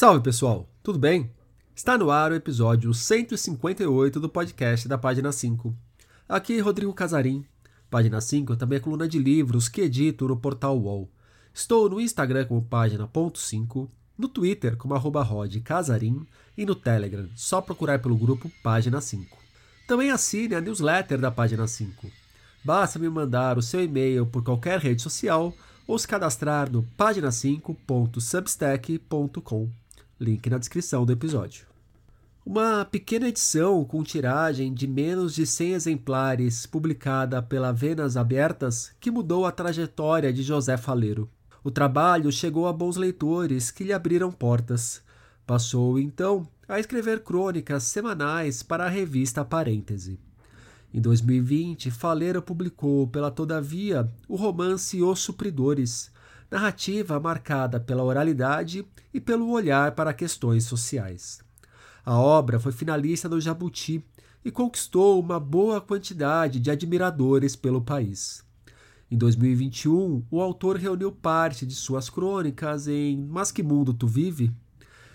Salve pessoal, tudo bem? Está no ar o episódio 158 do podcast da Página 5. Aqui Rodrigo Casarim. Página 5 também é coluna de livros que edito no portal UOL. Estou no Instagram como página.5, no Twitter como arroba Casarim e no Telegram, só procurar pelo grupo Página 5. Também assine a newsletter da Página 5. Basta me mandar o seu e-mail por qualquer rede social ou se cadastrar no página5.substack.com. Link na descrição do episódio. Uma pequena edição com tiragem de menos de 100 exemplares, publicada pela Venas Abertas, que mudou a trajetória de José Faleiro. O trabalho chegou a bons leitores que lhe abriram portas. Passou, então, a escrever crônicas semanais para a revista Parêntese. Em 2020, Faleiro publicou pela Todavia o romance Os Supridores, narrativa marcada pela oralidade e pelo olhar para questões sociais. A obra foi finalista do Jabuti e conquistou uma boa quantidade de admiradores pelo país. Em 2021, o autor reuniu parte de suas crônicas em Mas que Mundo Tu Vive?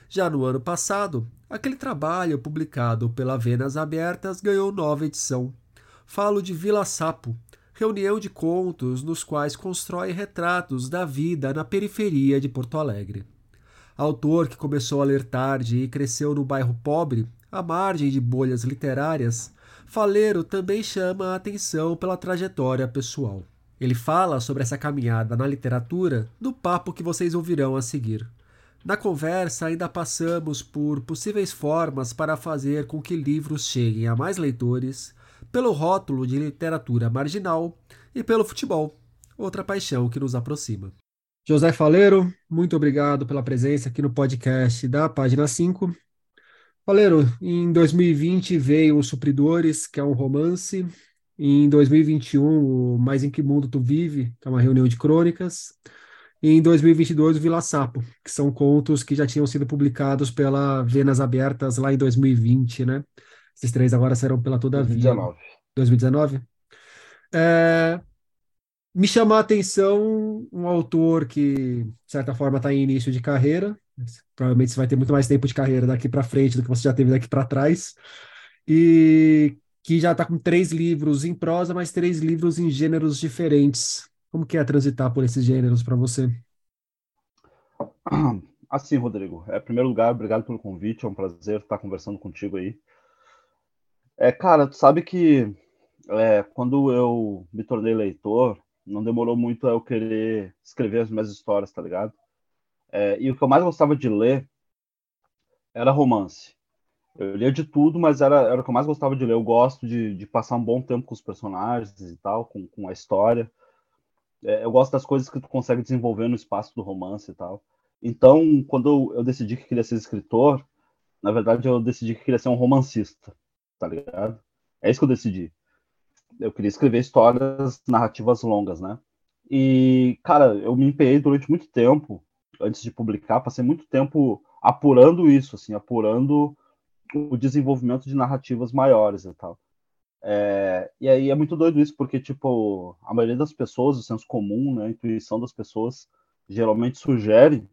Já no ano passado, aquele trabalho publicado pela Venas Abertas ganhou nova edição. Falo de Vila Sapo, reunião de contos nos quais constrói retratos da vida na periferia de Porto Alegre. Autor que começou a ler tarde e cresceu no bairro pobre, à margem de bolhas literárias, Faleiro também chama a atenção pela trajetória pessoal. Ele fala sobre essa caminhada na literatura no papo que vocês ouvirão a seguir. Na conversa, ainda passamos por possíveis formas para fazer com que livros cheguem a mais leitores, pelo rótulo de literatura marginal e pelo futebol, outra paixão que nos aproxima. José Faleiro, muito obrigado pela presença aqui no podcast da página 5. Faleiro, em 2020 veio Os Supridores, que é um romance. Em 2021, o Mais em Que Mundo Tu Vive, que é uma reunião de crônicas. E em 2022, o Vila Sapo, que são contos que já tinham sido publicados pela Venas Abertas lá em 2020, né? Esses três agora serão pela Todavia. 2019. 2019? É, me chama a atenção um autor que, de certa forma, está em início de carreira. Provavelmente você vai ter muito mais tempo de carreira daqui para frente do que você já teve daqui para trás. E que já está com três livros em prosa, mas três livros em gêneros diferentes. Como que é transitar por esses gêneros para você? Assim, Rodrigo, é, em primeiro lugar, obrigado pelo convite, é um prazer estar conversando contigo aí. É, cara, tu sabe que é, quando eu me tornei leitor, não demorou muito eu querer escrever as minhas histórias, tá ligado? É, e o que eu mais gostava de ler era romance. Eu lia de tudo, mas era, era o que eu mais gostava de ler. Eu gosto de, de passar um bom tempo com os personagens e tal, com, com a história. É, eu gosto das coisas que tu consegue desenvolver no espaço do romance e tal. Então, quando eu decidi que queria ser escritor, na verdade eu decidi que queria ser um romancista, tá ligado? É isso que eu decidi eu queria escrever histórias narrativas longas, né? E, cara, eu me empenhei durante muito tempo, antes de publicar, passei muito tempo apurando isso, assim, apurando o desenvolvimento de narrativas maiores e tal. É, e aí é muito doido isso, porque, tipo, a maioria das pessoas, o senso comum, né, a intuição das pessoas, geralmente sugere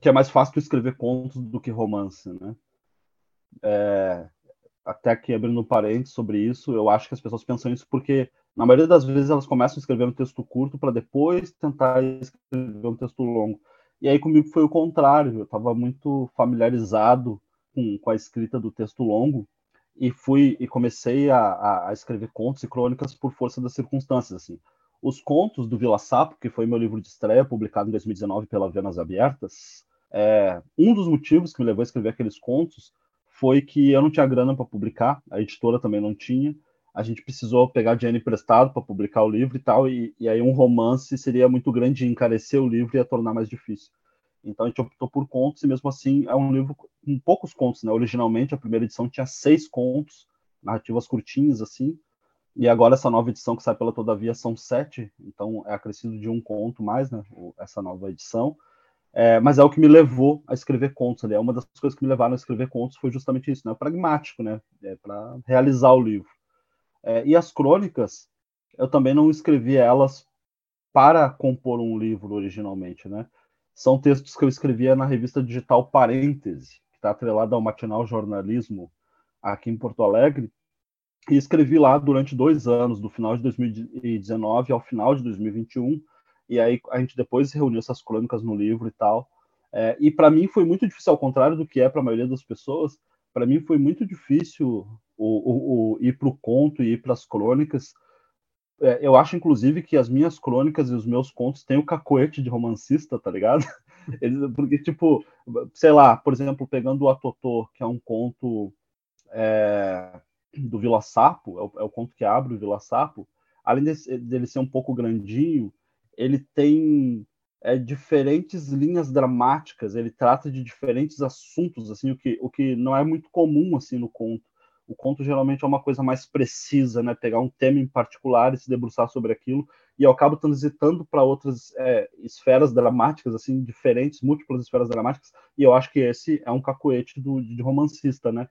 que é mais fácil escrever contos do que romance, né? É, até aqui abrindo parênteses sobre isso, eu acho que as pessoas pensam isso porque, na maioria das vezes, elas começam a escrever um texto curto para depois tentar escrever um texto longo. E aí comigo foi o contrário, eu estava muito familiarizado com, com a escrita do texto longo e fui e comecei a, a, escrever contos e crônicas por força das circunstâncias. Assim. Os contos do Vila Sapo, que foi meu livro de estreia, publicado em 2019 pela Venas Abertas, é, um dos motivos que me levou a escrever aqueles contos foi que eu não tinha grana para publicar, a editora também não tinha. A gente precisou pegar dinheiro emprestado para publicar o livro e tal, e, e, aí um romance seria muito grande, encarecer o livro e ia tornar mais difícil. Então a gente optou por contos, e mesmo assim é um livro com poucos contos, né? Originalmente a primeira edição tinha seis contos, narrativas curtinhas assim, e agora essa nova edição que sai pela Todavia são sete, então é acrescido de um conto mais, né? Essa nova edição. É, mas é o que me levou a escrever contos. Ali. É uma das coisas que me levaram a escrever contos foi justamente isso, né? O pragmático, né? É, para realizar o livro. É, e as crônicas, eu também não escrevi elas para compor um livro originalmente, né? são textos que eu escrevia na revista digital Parêntese, que está atrelada ao matinal jornalismo aqui em Porto Alegre, e escrevi lá durante dois anos, do final de 2019 ao final de 2021, e aí a gente depois reuniu essas crônicas no livro e tal. É, e para mim foi muito difícil, ao contrário do que é para a maioria das pessoas, para mim foi muito difícil o, o, o ir para o conto e ir para as crônicas. É, eu acho, inclusive, que as minhas crônicas e os meus contos têm o cacoete de romancista, tá ligado? Eles, porque, tipo, sei lá, por exemplo, pegando o Atotô, que é um conto é, do Vila Sapo, é o, é o, conto que abre o Vila Sapo, além desse, dele ser um pouco grandinho, ele tem é, diferentes linhas dramáticas, ele trata de diferentes assuntos, assim, o que, o que não é muito comum assim no conto. O conto geralmente é uma coisa mais precisa, né? Pegar um tema em particular e se debruçar sobre aquilo. E eu acabo transitando para outras é, esferas dramáticas, assim, diferentes, múltiplas esferas dramáticas. E eu acho que esse é um cacoete do, de romancista, né?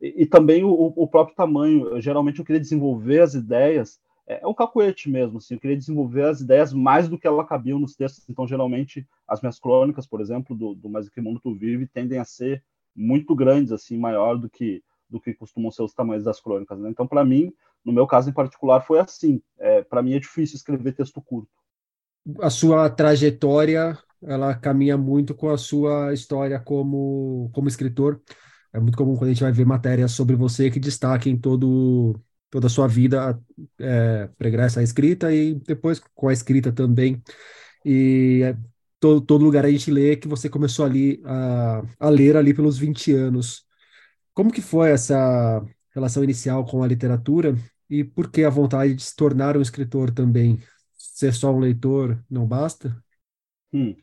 E, e também o, o, próprio tamanho. geralmente eu queria desenvolver as ideias é, é um cacuete mesmo, assim, eu queria desenvolver as ideias mais do que ela cabiam nos textos, então geralmente as minhas crônicas, por exemplo, do, do Mais Que Mundo Tu Vive, tendem a ser muito grandes, assim, maior do que do que costumam ser os tamanhos das crônicas, né? Então, para mim, no meu caso em particular, foi assim. É, para mim é difícil escrever texto curto. A sua trajetória, ela caminha muito com a sua história como como escritor. É muito comum quando a gente vai ver matérias sobre você que destaquem todo toda a sua vida é, pregressa à escrita e depois com a escrita também. E é, todo, todo lugar a gente lê que você começou ali a, a ler ali pelos 20 anos. Como que foi essa relação inicial com a literatura e por que a vontade de se tornar um escritor também? Ser só um leitor não basta? Hum.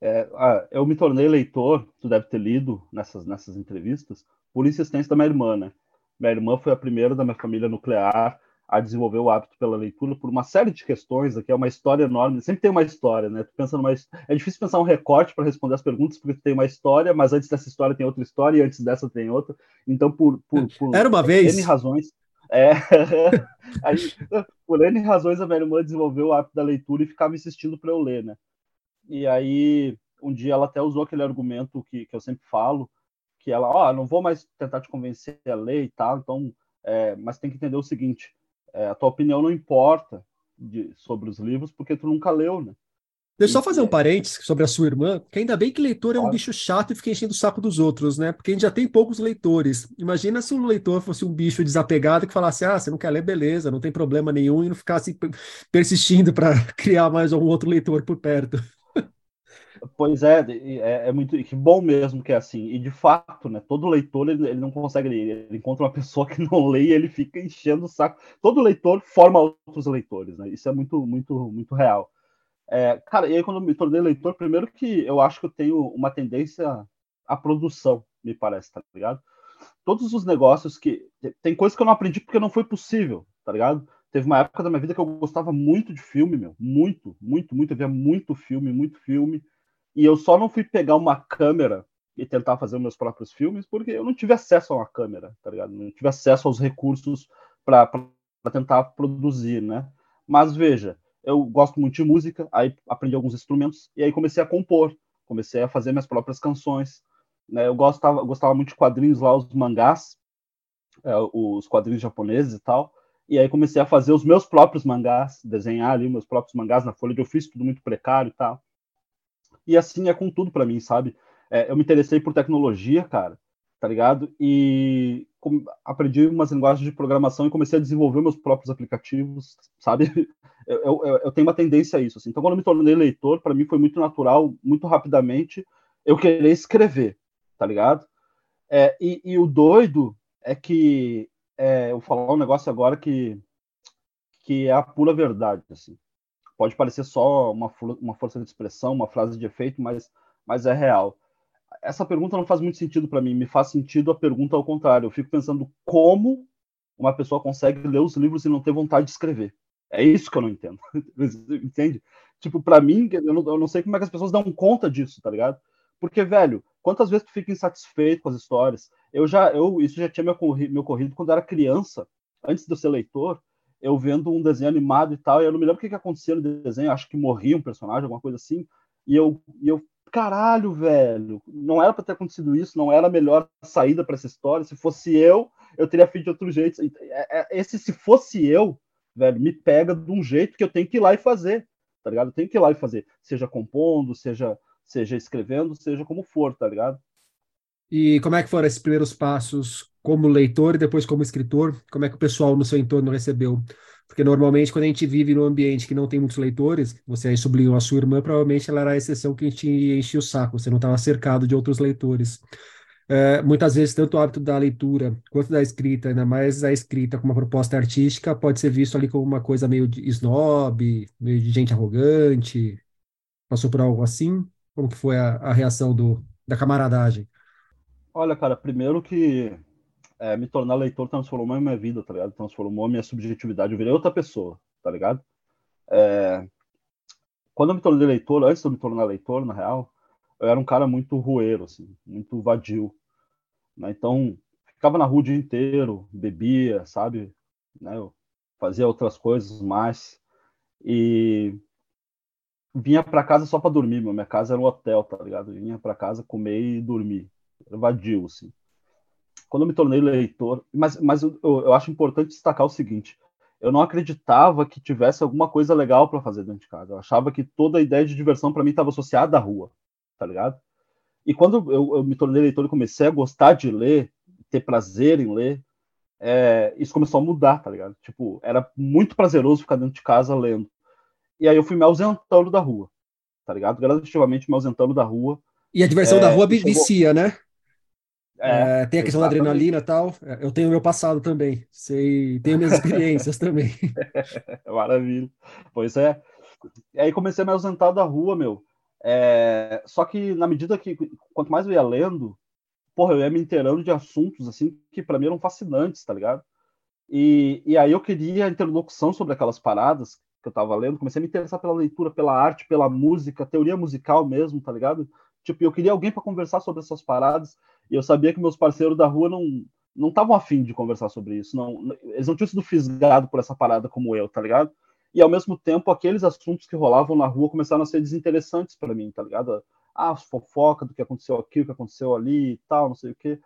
É, ah, eu me tornei leitor, tu deve ter lido nessas, nessas entrevistas, por insistência da minha irmã, né? Minha irmã foi a primeira da minha família nuclear a desenvolver o hábito pela leitura por uma série de questões. Aqui é uma história enorme, sempre tem uma história, né? Tu pensa numa... É difícil pensar um recorte para responder as perguntas, porque tu tem uma história, mas antes dessa história tem outra história, e antes dessa tem outra. Então, por. por, por Era uma vez. N razões. É. Aí, por N razões, a minha irmã desenvolveu o hábito da leitura e ficava insistindo para eu ler, né? E aí, um dia ela até usou aquele argumento que, que eu sempre falo, que ela, ó, oh, não vou mais tentar te convencer a ler e tal, então, é, mas tem que entender o seguinte, é, a tua opinião não importa de, sobre os livros porque tu nunca leu, né? Deixa eu só fazer um parênteses sobre a sua irmã, que ainda bem que leitor é um bicho chato e fica enchendo o saco dos outros, né? Porque a gente já tem poucos leitores. Imagina se um leitor fosse um bicho desapegado que falasse, ah, você não quer ler, beleza, não tem problema nenhum, e não ficasse persistindo para criar mais um outro leitor por perto. Pois é, é, é, muito que bom mesmo que é assim. E de fato, né? Todo leitor ele, ele, não consegue ler. Ele encontra uma pessoa que não lê e ele fica enchendo o saco. Todo leitor forma outros leitores, né? Isso é muito, muito, muito real. É, cara, e aí quando eu me tornei leitor, primeiro que eu acho que eu tenho uma tendência à produção, me parece, tá ligado? Todos os negócios que. Tem coisas que eu não aprendi porque não foi possível, tá ligado? Teve uma época da minha vida que eu gostava muito de filme, meu. Muito, muito, muito. Eu via muito filme, muito filme. E eu só não fui pegar uma câmera e tentar fazer meus próprios filmes porque eu não tive acesso a uma câmera, tá ligado? Não tive acesso aos recursos para tentar produzir, né? Mas veja, eu gosto muito de música, aí aprendi alguns instrumentos e aí comecei a compor, comecei a fazer minhas próprias canções. Né? Eu gostava, gostava muito de quadrinhos lá, os mangás, é, os quadrinhos japoneses e tal. E aí comecei a fazer os meus próprios mangás, desenhar ali meus próprios mangás na folha de ofício, tudo muito precário e tal. E assim é com tudo para mim, sabe? É, eu me interessei por tecnologia, cara, tá ligado? E aprendi umas linguagens de programação e comecei a desenvolver meus próprios aplicativos, sabe? Eu, eu, eu tenho uma tendência a isso. Assim. Então, quando eu me tornei leitor, para mim foi muito natural, muito rapidamente, eu querer escrever, tá ligado? É, e, e, o doido é que é, eu vou falar um negócio agora que, que é a pura verdade, assim pode parecer só uma, uma força de expressão, uma frase de efeito, mas, mas é real. Essa pergunta não faz muito sentido para mim, me faz sentido a pergunta ao contrário. Eu fico pensando como uma pessoa consegue ler os livros e não ter vontade de escrever. É isso que eu não entendo. Entende? Tipo, para mim, eu não, eu não sei como é que as pessoas dão conta disso, tá ligado? Porque, velho, quantas vezes tu fica insatisfeito com as histórias? Eu já, eu, isso já tinha me ocorrido, me ocorrido quando eu era criança, antes de eu ser leitor, eu vendo um desenho animado e tal, e eu não me lembro o que, que acontecia no desenho, acho que morria um personagem, alguma coisa assim, e eu, e eu caralho, velho, não era para ter acontecido isso, não era a melhor saída para essa história. Se fosse eu, eu teria feito de outro jeito. É, é, esse se fosse eu, velho, me pega de um jeito que eu tenho que ir lá e fazer, tá ligado? Eu tenho que ir lá e fazer, seja compondo, seja, seja escrevendo, seja como for, tá ligado? E como é que foram esses primeiros passos como leitor e depois como escritor? Como é que o pessoal no seu entorno recebeu? Porque normalmente, quando a gente vive num ambiente que não tem muitos leitores, você aí sublinhou a sua irmã, provavelmente ela era a exceção que te enchia o saco, você não estava cercado de outros leitores. É, muitas vezes, tanto o hábito da leitura quanto da escrita, ainda mais a escrita com uma proposta artística, pode ser visto ali como uma coisa meio de snob, meio de gente arrogante. Passou por algo assim? Como que foi a, a reação do, da camaradagem? Olha, cara, primeiro que é, me tornar leitor transformou a minha vida, tá ligado? Transformou a minha subjetividade. Eu virei outra pessoa, tá ligado? É... Quando eu me tornei leitor, antes de eu me tornar leitor, na real, eu era um cara muito rueiro, assim, muito vadio. Né? Então, ficava na rua o dia inteiro, bebia, sabe? Né? Eu fazia outras coisas mais. E vinha para casa só para dormir. Minha casa era um hotel, tá ligado? Eu vinha para casa comer e dormir. Era vadio, assim quando eu me tornei leitor, mas, mas eu, eu acho importante destacar o seguinte: eu não acreditava que tivesse alguma coisa legal para fazer dentro de casa. Eu achava que toda a ideia de diversão para mim estava associada à rua, tá ligado? E quando eu, eu, me tornei leitor e comecei a gostar de ler, ter prazer em ler, é, isso começou a mudar, tá ligado? Tipo, era muito prazeroso ficar dentro de casa lendo. E aí eu fui me ausentando da rua, tá ligado? Gradativamente me ausentando da rua. E a diversão é, da rua vicia, né? É, é, tem a questão exatamente. da adrenalina e tal. Eu tenho meu passado também. Sei, tenho minhas experiências também. Maravilha. Pois é. E aí comecei a me ausentar da rua, meu. É, só que na medida que quanto mais eu ia lendo, porra, eu ia me inteirando de assuntos assim que para mim eram fascinantes, tá ligado? E, e aí eu queria interlocução sobre aquelas paradas que eu tava lendo, comecei a me interessar pela leitura, pela arte, pela música, teoria musical mesmo, tá ligado? Tipo, eu queria alguém para conversar sobre essas paradas. E eu sabia que meus parceiros da rua não não estavam afim de conversar sobre isso. Não, eles não tinham sido fisgados por essa parada como eu, tá ligado? E ao mesmo tempo, aqueles assuntos que rolavam na rua começaram a ser desinteressantes para mim, tá ligado? Ah, fofoca do que aconteceu aqui, o que aconteceu ali e tal, não sei o quê.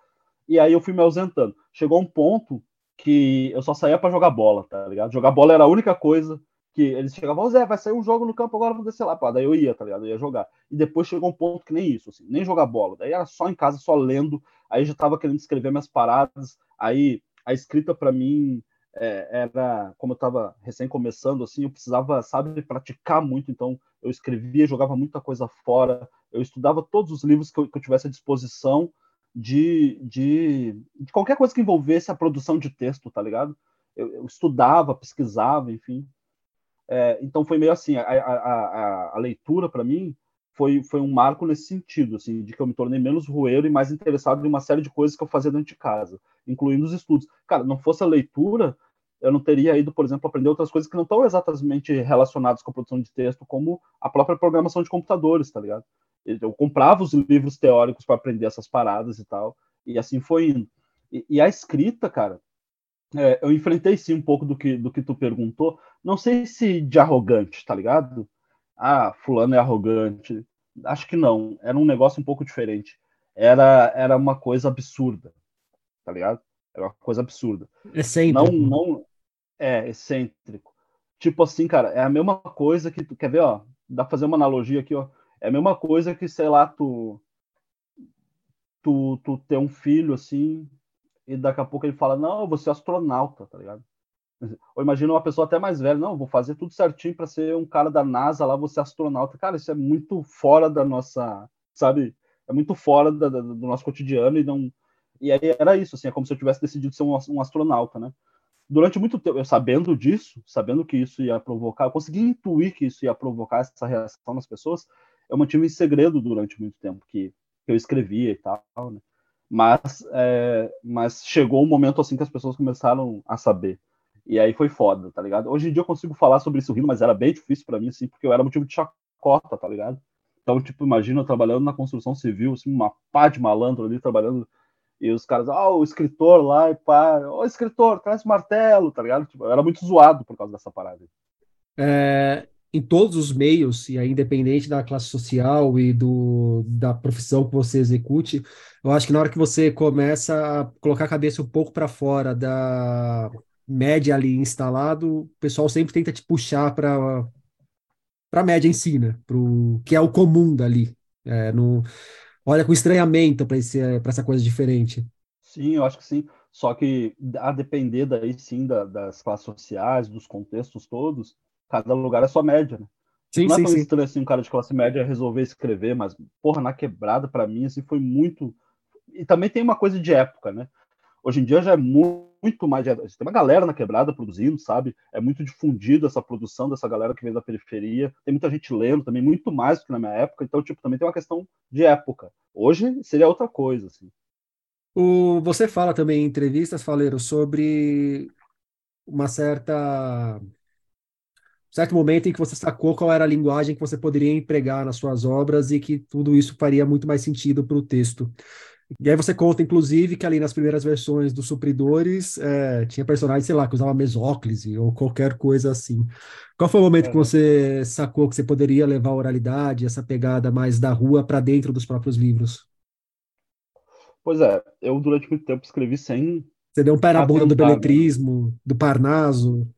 E aí eu fui me ausentando. Chegou um ponto que eu só saía para jogar bola, tá ligado? Jogar bola era a única coisa que eles chegavam, Zé, vai sair um jogo no campo agora, vamos descer lá. Pá, daí eu ia, tá ligado? Eu ia jogar. E depois chegou um ponto que nem isso, assim, nem jogar bola. Daí era só em casa, só lendo. Aí já tava querendo escrever minhas paradas. Aí a escrita para mim é, era, como eu tava recém começando, assim, eu precisava, sabe, praticar muito. Então eu escrevia, jogava muita coisa fora. Eu estudava todos os livros que eu, que eu tivesse à disposição de, de, de qualquer coisa que envolvesse a produção de texto, tá ligado? eu, eu estudava, pesquisava, enfim. É, então foi meio assim, a, a, a, a leitura para mim foi, foi um marco nesse sentido, assim, de que eu me tornei menos roeiro e mais interessado em uma série de coisas que eu fazia dentro de casa, incluindo os estudos. Cara, não fosse a leitura, eu não teria ido, por exemplo, aprender outras coisas que não estão exatamente relacionadas com a produção de texto, como a própria programação de computadores, tá ligado? Eu comprava os livros teóricos para aprender essas paradas e tal, e assim foi indo. E, e a escrita, cara, é, eu enfrentei sim um pouco do que, do que tu perguntou. Não sei se de arrogante, tá ligado? Ah, fulano é arrogante. Acho que não. Era um negócio um pouco diferente. Era, era uma coisa absurda, tá ligado? Era uma coisa absurda. Excêntrico. Não, não, é, excêntrico. Tipo assim, cara, é a mesma coisa que tu quer ver, ó. Dá pra fazer uma analogia aqui, ó. É a mesma coisa que, sei lá, tu. Tu, tu ter um filho assim, e daqui a pouco ele fala, não, eu vou ser astronauta, tá ligado? Ou imagina uma pessoa até mais velha, não, vou fazer tudo certinho para ser um cara da NASA lá, vou ser astronauta. Cara, isso é muito fora da nossa, sabe? É muito fora da, da, do nosso cotidiano e não. E aí era isso, assim, é como se eu tivesse decidido ser um, um astronauta, né? Durante muito tempo, eu sabendo disso, sabendo que isso ia provocar, eu consegui intuir que isso ia provocar essa reação nas pessoas, eu mantive em segredo durante muito tempo que, que eu escrevia e tal, né? Mas, é, mas chegou um momento assim que as pessoas começaram a saber. E aí foi foda, tá ligado? Hoje em dia eu consigo falar sobre isso rindo, mas era bem difícil para mim, assim, porque eu era motivo de chacota, tá ligado? Então, tipo, imagina eu trabalhando na construção civil, assim, uma pá de malandro ali trabalhando, e os caras, ah, o escritor lá, e pá, ô escritor, traz martelo, tá ligado? Tipo, eu era muito zoado por causa dessa parada. É, em todos os meios, e aí independente da classe social e do, da profissão que você execute, eu acho que na hora que você começa a colocar a cabeça um pouco para fora da média ali instalado, o pessoal sempre tenta te puxar para para a média em si, né? Pro, que é o comum dali. É, no, olha com estranhamento para essa coisa diferente. Sim, eu acho que sim. Só que a depender daí sim da, das classes sociais, dos contextos todos, cada lugar é sua média, né? Sim, não é sim, tão sim. estranho assim um cara de classe média resolver escrever, mas, porra, na quebrada, para mim, assim, foi muito. E também tem uma coisa de época, né? Hoje em dia já é muito mais. Tem uma galera na quebrada produzindo, sabe? É muito difundido essa produção dessa galera que vem da periferia. Tem muita gente lendo também, muito mais do que na minha época. Então, tipo, também tem uma questão de época. Hoje seria outra coisa, assim. O, você fala também em entrevistas, Faleiro, sobre uma certa certo momento em que você sacou qual era a linguagem que você poderia empregar nas suas obras e que tudo isso faria muito mais sentido para o texto. E aí você conta, inclusive, que ali nas primeiras versões dos supridores é, tinha personagens, sei lá, que usava mesóclise ou qualquer coisa assim. Qual foi o momento é. que você sacou que você poderia levar a oralidade, essa pegada mais da rua para dentro dos próprios livros? Pois é, eu durante muito tempo escrevi sem. Você deu um pé na bunda do beletrismo, do Parnaso.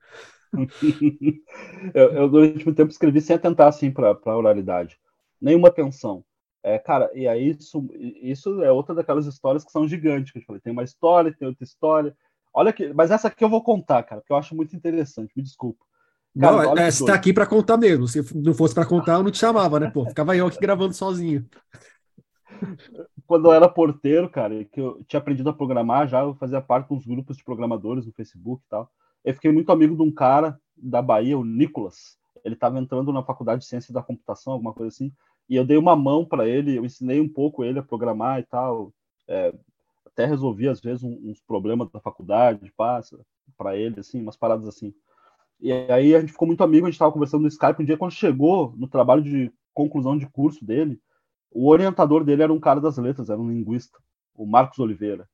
eu, eu, durante muito tempo escrevi sem atentar assim para a oralidade. Nenhuma atenção. É, cara, e aí isso, isso é outra daquelas histórias que são gigantes. Que eu falei, tem uma história, tem outra história. Olha que, mas essa aqui eu vou contar, cara, porque eu acho muito interessante. Me desculpa. Cara, não, é, você tá aqui para contar mesmo. Se não fosse para contar, eu não te chamava, né? Pô, ficava eu aqui gravando sozinho. Quando eu era porteiro, cara, que eu tinha aprendido a programar já, eu fazia parte de uns grupos de programadores no Facebook e tal. Eu fiquei muito amigo de um cara da Bahia, o Nicolas. Ele estava entrando na faculdade de ciência da computação, alguma coisa assim e eu dei uma mão para ele, eu ensinei um pouco ele a programar e tal, é, até resolvi às vezes uns problemas da faculdade, passa para ele assim, umas paradas assim. E aí a gente ficou muito amigo, a gente estava conversando no Skype um dia quando chegou no trabalho de conclusão de curso dele, o orientador dele era um cara das letras, era um linguista, o Marcos Oliveira.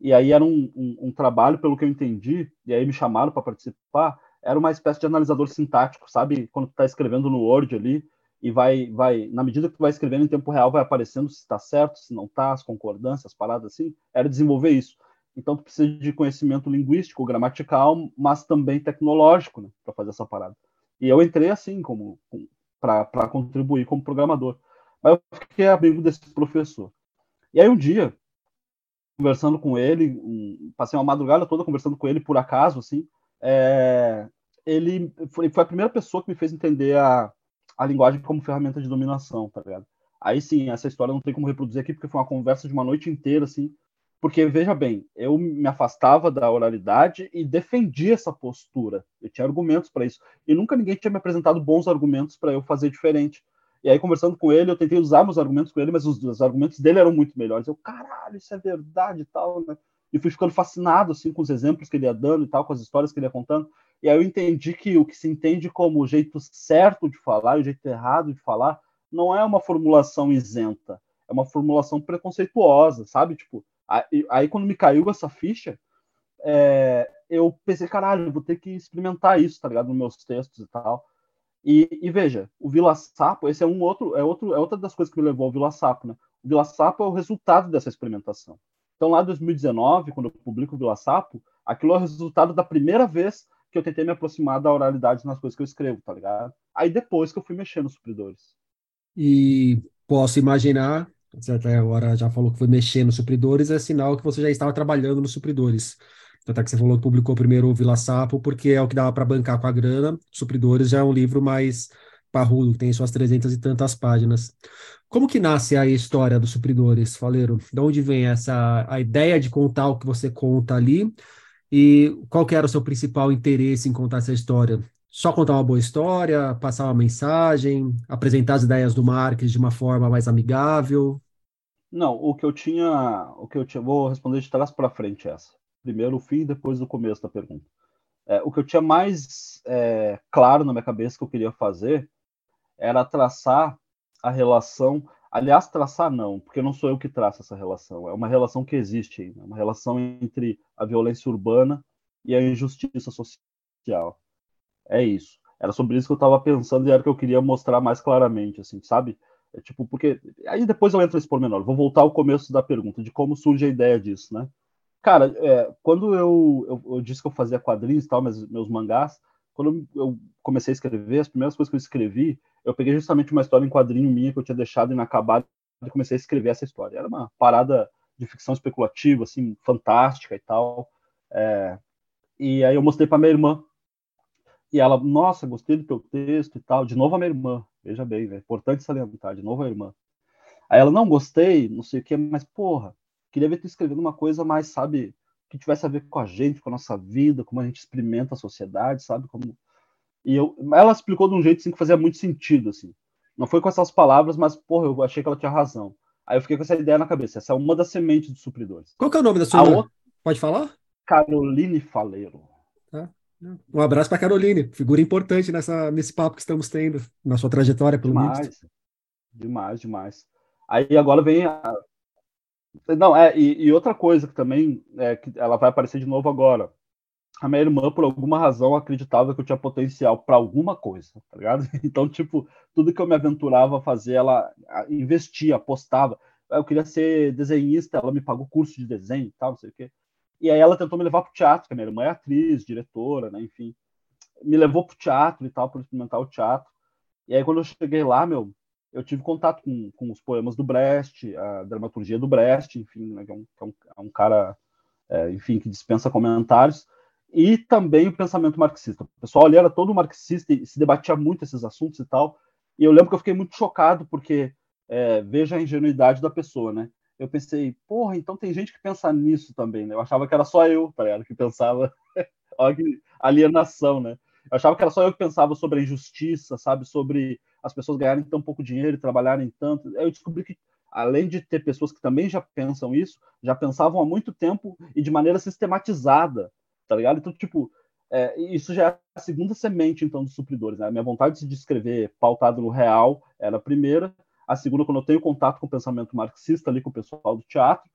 E aí era um, um, um trabalho, pelo que eu entendi, e aí me chamaram para participar, era uma espécie de analisador sintático, sabe? Quando tu está escrevendo no Word ali, e vai, vai, na medida que tu vai escrevendo em tempo real, vai aparecendo se está certo, se não está, as concordâncias, as paradas assim, era desenvolver isso. Então tu precisa de conhecimento linguístico, gramatical, mas também tecnológico, né, para fazer essa parada. E eu entrei assim, como para contribuir como programador. Mas eu fiquei amigo desse professor. E aí um dia, conversando com ele, um, passei uma madrugada toda conversando com ele por acaso, assim, é, ele foi, foi a primeira pessoa que me fez entender a a linguagem como ferramenta de dominação, tá ligado? Aí sim, essa história não tem como reproduzir aqui, porque foi uma conversa de uma noite inteira, assim. Porque, veja bem, eu me afastava da oralidade e defendia essa postura. Eu tinha argumentos para isso. E nunca ninguém tinha me apresentado bons argumentos para eu fazer diferente. E aí, conversando com ele, eu tentei usar meus argumentos com ele, mas os, os argumentos dele eram muito melhores. Eu, caralho, isso é verdade e tal, né? E fui ficando fascinado, assim, com os exemplos que ele ia dando e tal, com as histórias que ele ia contando. E aí eu entendi que o que se entende como o jeito certo de falar o jeito errado de falar não é uma formulação isenta, é uma formulação preconceituosa, sabe? Tipo, aí, aí quando me caiu essa ficha, é, eu pensei, caralho, vou ter que experimentar isso, tá ligado? Nos meus textos e tal. E, e, veja, o Vila Sapo, esse é um outro, é outro, é outra das coisas que me levou ao Vila Sapo, né? O Vila Sapo é o resultado dessa experimentação. Então, lá em 2019, quando eu publico o Vila Sapo, aquilo é o resultado da primeira vez que eu tentei me aproximar da oralidade nas coisas que eu escrevo, tá ligado? Aí depois que eu fui mexer nos supridores. E posso imaginar, você até agora já falou que foi mexer nos supridores, é sinal que você já estava trabalhando nos supridores. Até que você falou que publicou primeiro o Vila Sapo, porque é o que dava para bancar com a grana. Supridores já é um livro mais parrudo, tem suas trezentas e tantas páginas. Como que nasce a história dos supridores, Faleiro? De onde vem essa a ideia de contar o que você conta ali? E qual que era o seu principal interesse em contar essa história? Só contar uma boa história, passar uma mensagem, apresentar as ideias do marketing de uma forma mais amigável? Não, o que eu tinha, o que eu tinha, vou responder de trás para frente essa. Primeiro o fim, depois o começo da pergunta. É, o que eu tinha mais é, claro na minha cabeça que eu queria fazer era traçar a relação Aliás, traçar não, porque não sou eu que traço essa relação. É uma relação que existe ainda, uma relação entre a violência urbana e a injustiça social. É isso. Era sobre isso que eu tava pensando e era que eu queria mostrar mais claramente, assim, sabe? É tipo, porque. Aí depois eu entro nesse pormenor. Vou voltar ao começo da pergunta, de como surge a ideia disso, né? Cara, é, quando eu, eu, eu, disse que eu fazia quadrinhos e tal, mas meus mangás, quando eu comecei a escrever, as primeiras coisas que eu escrevi, eu peguei justamente uma história em quadrinho minha que eu tinha deixado inacabada e comecei a escrever essa história. Era uma parada de ficção especulativa, assim, fantástica e tal. É, e aí eu mostrei para minha irmã. E ela, nossa, gostei do teu texto e tal. De novo a minha irmã. Veja bem, é importante salientar. De novo a irmã. Aí ela, não gostei, não sei o que, mas porra, queria ver tu escrevendo uma coisa mais, sabe, que tivesse a ver com a gente, com a nossa vida, como a gente experimenta a sociedade, sabe? Como... E eu, ela explicou de um jeito assim, que fazia muito sentido, assim. Não foi com essas palavras, mas, porra, eu achei que ela tinha razão. Aí eu fiquei com essa ideia na cabeça. Essa é uma das sementes dos supridores. Qual que é o nome da sua? Outra... Pode falar? Caroline Faleiro. Tá. Um abraço para Caroline, figura importante nessa, nesse papo que estamos tendo, na sua trajetória, pelo demais, menos. Demais, demais. Aí agora vem a... Não, é, e, e, outra coisa que também é que ela vai aparecer de novo agora. A minha irmã, por alguma razão, acreditava que eu tinha potencial para alguma coisa, tá ligado? Então, tipo, tudo que eu me aventurava a fazer, ela investia, apostava. Eu queria ser desenhista, ela me pagou curso de desenho e tal, não sei o quê. E aí ela tentou me levar para o teatro, que a minha irmã é atriz, diretora, né, enfim. Me levou para o teatro e tal, para experimentar o teatro. E aí quando eu cheguei lá, meu, eu tive contato com, com os poemas do Brecht, a dramaturgia do Brecht, enfim, né, que, é um, que é um, é um cara, é, enfim, que dispensa comentários, e também o pensamento marxista. O pessoal ali era todo marxista e se debatia muito esses assuntos e tal. E eu lembro que eu fiquei muito chocado, porque é, veja a ingenuidade da pessoa, né? eu pensei, porra, então tem gente que pensa nisso também, né? Eu achava que era só eu, tá ligado? Que pensava. Olha que alienação, né? Eu achava que era só eu que pensava sobre a injustiça, sabe? Sobre as pessoas ganharem tão pouco dinheiro e trabalharem tanto. Eu descobri que, além de ter pessoas que também já pensam isso, já pensavam há muito tempo e de maneira sistematizada, tá ligado? Então, tipo, é, isso já é a segunda semente, então, dos supridores. Né? A minha vontade de se descrever pautado no real era a primeira, a segunda, quando eu tenho contato com o pensamento marxista ali com o pessoal do teatro,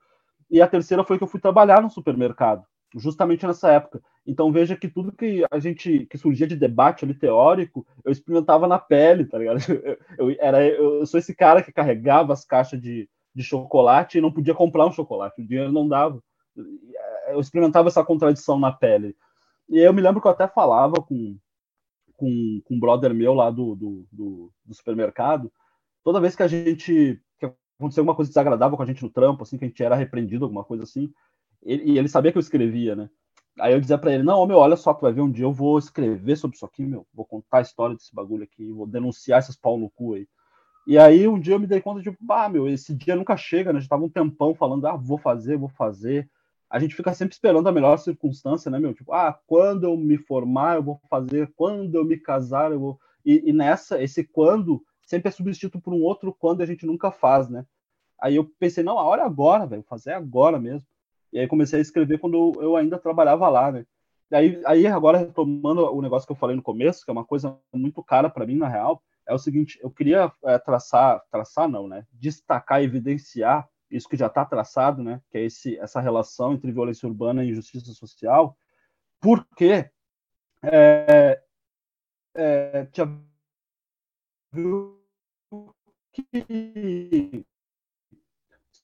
e a terceira foi que eu fui trabalhar no supermercado, justamente nessa época. Então veja que tudo que a gente que surgia de debate ali teórico, eu experimentava na pele, tá ligado? Eu, eu era eu sou esse cara que carregava as caixas de, de chocolate e não podia comprar um chocolate, o dinheiro não dava. Eu experimentava essa contradição na pele. E eu me lembro que eu até falava com com, com um brother meu lá do, do, do, do supermercado, toda vez que a gente que aconteceu alguma coisa desagradável com a gente no trampo, assim, que a gente era repreendido, alguma coisa assim, ele, e ele sabia que eu escrevia, né? Aí eu dizia para ele, não, meu, olha só, tu vai ver um dia eu vou escrever sobre isso aqui, meu, vou contar a história desse bagulho aqui, vou denunciar esses pau no cu aí. E aí um dia eu me dei conta de, tipo, bah, meu, esse dia nunca chega, né? Já tava um tempão falando, ah, vou fazer, vou fazer. A gente fica sempre esperando a melhor circunstância, né, meu? Tipo, ah, quando eu me formar, eu vou fazer, quando eu me casar, eu vou. E, e nessa, esse quando sempre é substituto por um outro quando a gente nunca faz, né? Aí eu pensei, não, a hora é agora, velho, fazer agora mesmo. E aí comecei a escrever quando eu ainda trabalhava lá, né? E aí, aí agora retomando o negócio que eu falei no começo, que é uma coisa muito cara para mim na real, é o seguinte, eu queria é, traçar, traçar não, né? Destacar, evidenciar isso que já está traçado, né? Que é esse, essa relação entre violência urbana e justiça social, porque é, é, tinha que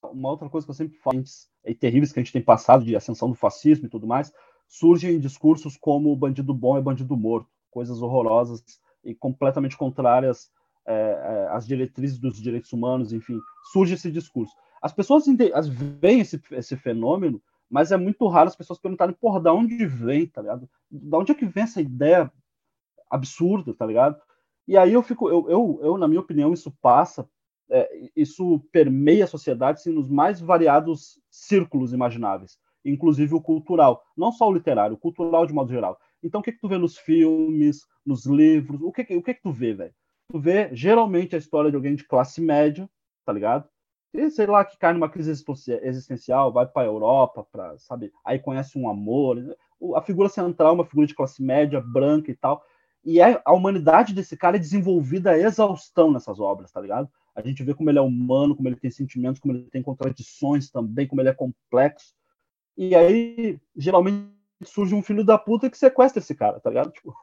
uma outra coisa que eu sempre falo, é terríveis que a gente tem passado de ascensão do fascismo e tudo mais, surgem discursos como bandido bom é bandido morto, coisas horrorosas e completamente contrárias é, é, às diretrizes dos direitos humanos, enfim, surge esse discurso. As pessoas veem esse, esse fenômeno, mas é muito raro as pessoas perguntarem, porra, da onde vem, tá ligado? Da onde é que vem essa ideia absurda, tá ligado? E aí eu fico, eu, eu, eu na minha opinião, isso passa, é, isso permeia a sociedade assim, nos mais variados círculos imagináveis, inclusive o cultural, não só o literário, o cultural de modo geral. Então, o que, que tu vê nos filmes, nos livros? O que, o que, que tu vê, velho? Tu vê geralmente a história de alguém de classe média, tá ligado? E, sei lá, que cai numa crise existencial, vai para a Europa, pra, sabe? Aí conhece um amor. A figura central é uma figura de classe média, branca e tal. E é, a humanidade desse cara é desenvolvida a exaustão nessas obras, tá ligado? A gente vê como ele é humano, como ele tem sentimentos, como ele tem contradições também, como ele é complexo. E aí, geralmente, surge um filho da puta que sequestra esse cara, tá ligado? Tipo,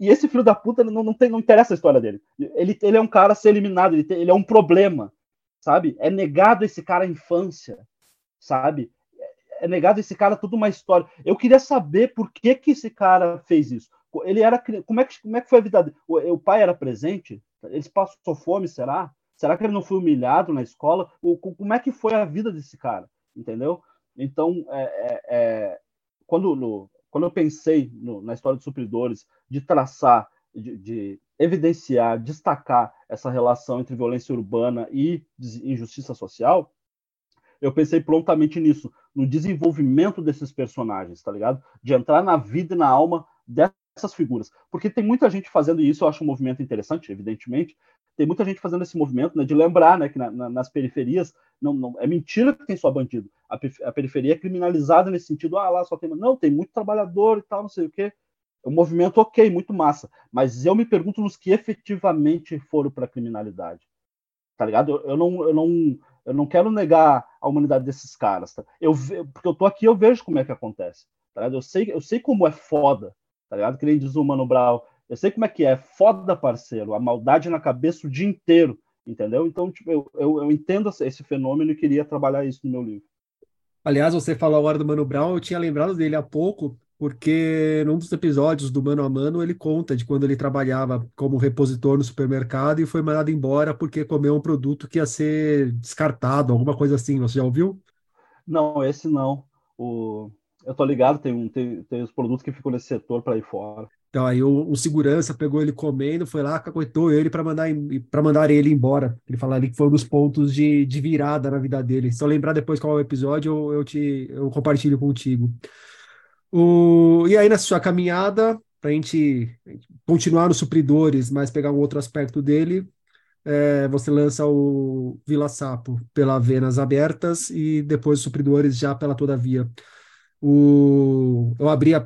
E esse filho da puta não, não, tem, não interessa a história dele. Ele, ele é um cara a ser eliminado, ele, tem, ele é um problema, sabe? É negado esse cara a infância, sabe? É, é negado esse cara toda uma história. Eu queria saber por que, que esse cara fez isso. Ele era como é que, como é que foi a vida dele? O, o pai era presente? Ele passou fome, será? Será que ele não foi humilhado na escola? O, como é que foi a vida desse cara? Entendeu? Então, é, é, é quando, no, quando eu pensei no, na história dos supridores, de traçar, de, de, evidenciar, destacar essa relação entre violência urbana e injustiça social, eu pensei prontamente nisso, no desenvolvimento desses personagens, tá ligado? De entrar na vida e na alma figuras. Porque tem muita gente fazendo isso, eu acho um movimento interessante, evidentemente, tem muita gente fazendo esse movimento né, de lembrar né, que na, na, nas periferias não, não, é mentira que tem só bandido. A, a, periferia é criminalizada nesse sentido, ah, lá só tem. Não, tem muito trabalhador e tal, não sei o quê. É um movimento ok, muito massa. Mas eu me pergunto nos que efetivamente foram para a criminalidade. Tá ligado? Eu, eu, não, eu, não, eu não quero negar a humanidade desses caras. Tá? Eu, porque eu tô aqui eu vejo como é que acontece. Tá? Eu, sei, eu sei como é foda. Tá ligado? Que nem diz o Mano Brown eu sei como é que é, foda, parceiro, a maldade na cabeça o dia inteiro, entendeu? Então, tipo, eu, eu, eu entendo esse fenômeno e queria trabalhar isso no meu livro. Aliás, você falou a hora do Mano Brown, eu tinha lembrado dele há pouco, porque num dos episódios do Mano a Mano ele conta de quando ele trabalhava como repositor no supermercado e foi mandado embora porque comeu um produto que ia ser descartado, alguma coisa assim. Você já ouviu? Não, esse não. O... Eu tô ligado, tem, um, tem, tem os produtos que ficam nesse setor para ir fora. Então, aí o, o, segurança pegou ele comendo, foi lá, cacoetou ele para mandar, para mandar ele embora. Ele falou ali que foi um dos pontos de, de virada na vida dele. Se eu lembrar depois qual é o episódio, eu, eu, te, eu compartilho contigo. O, e aí, na sua caminhada, para a gente continuar nos supridores, mas pegar um outro aspecto dele, é, você lança o Vila Sapo pela Venas Abertas e depois os supridores já pela Todavia. O, eu abri a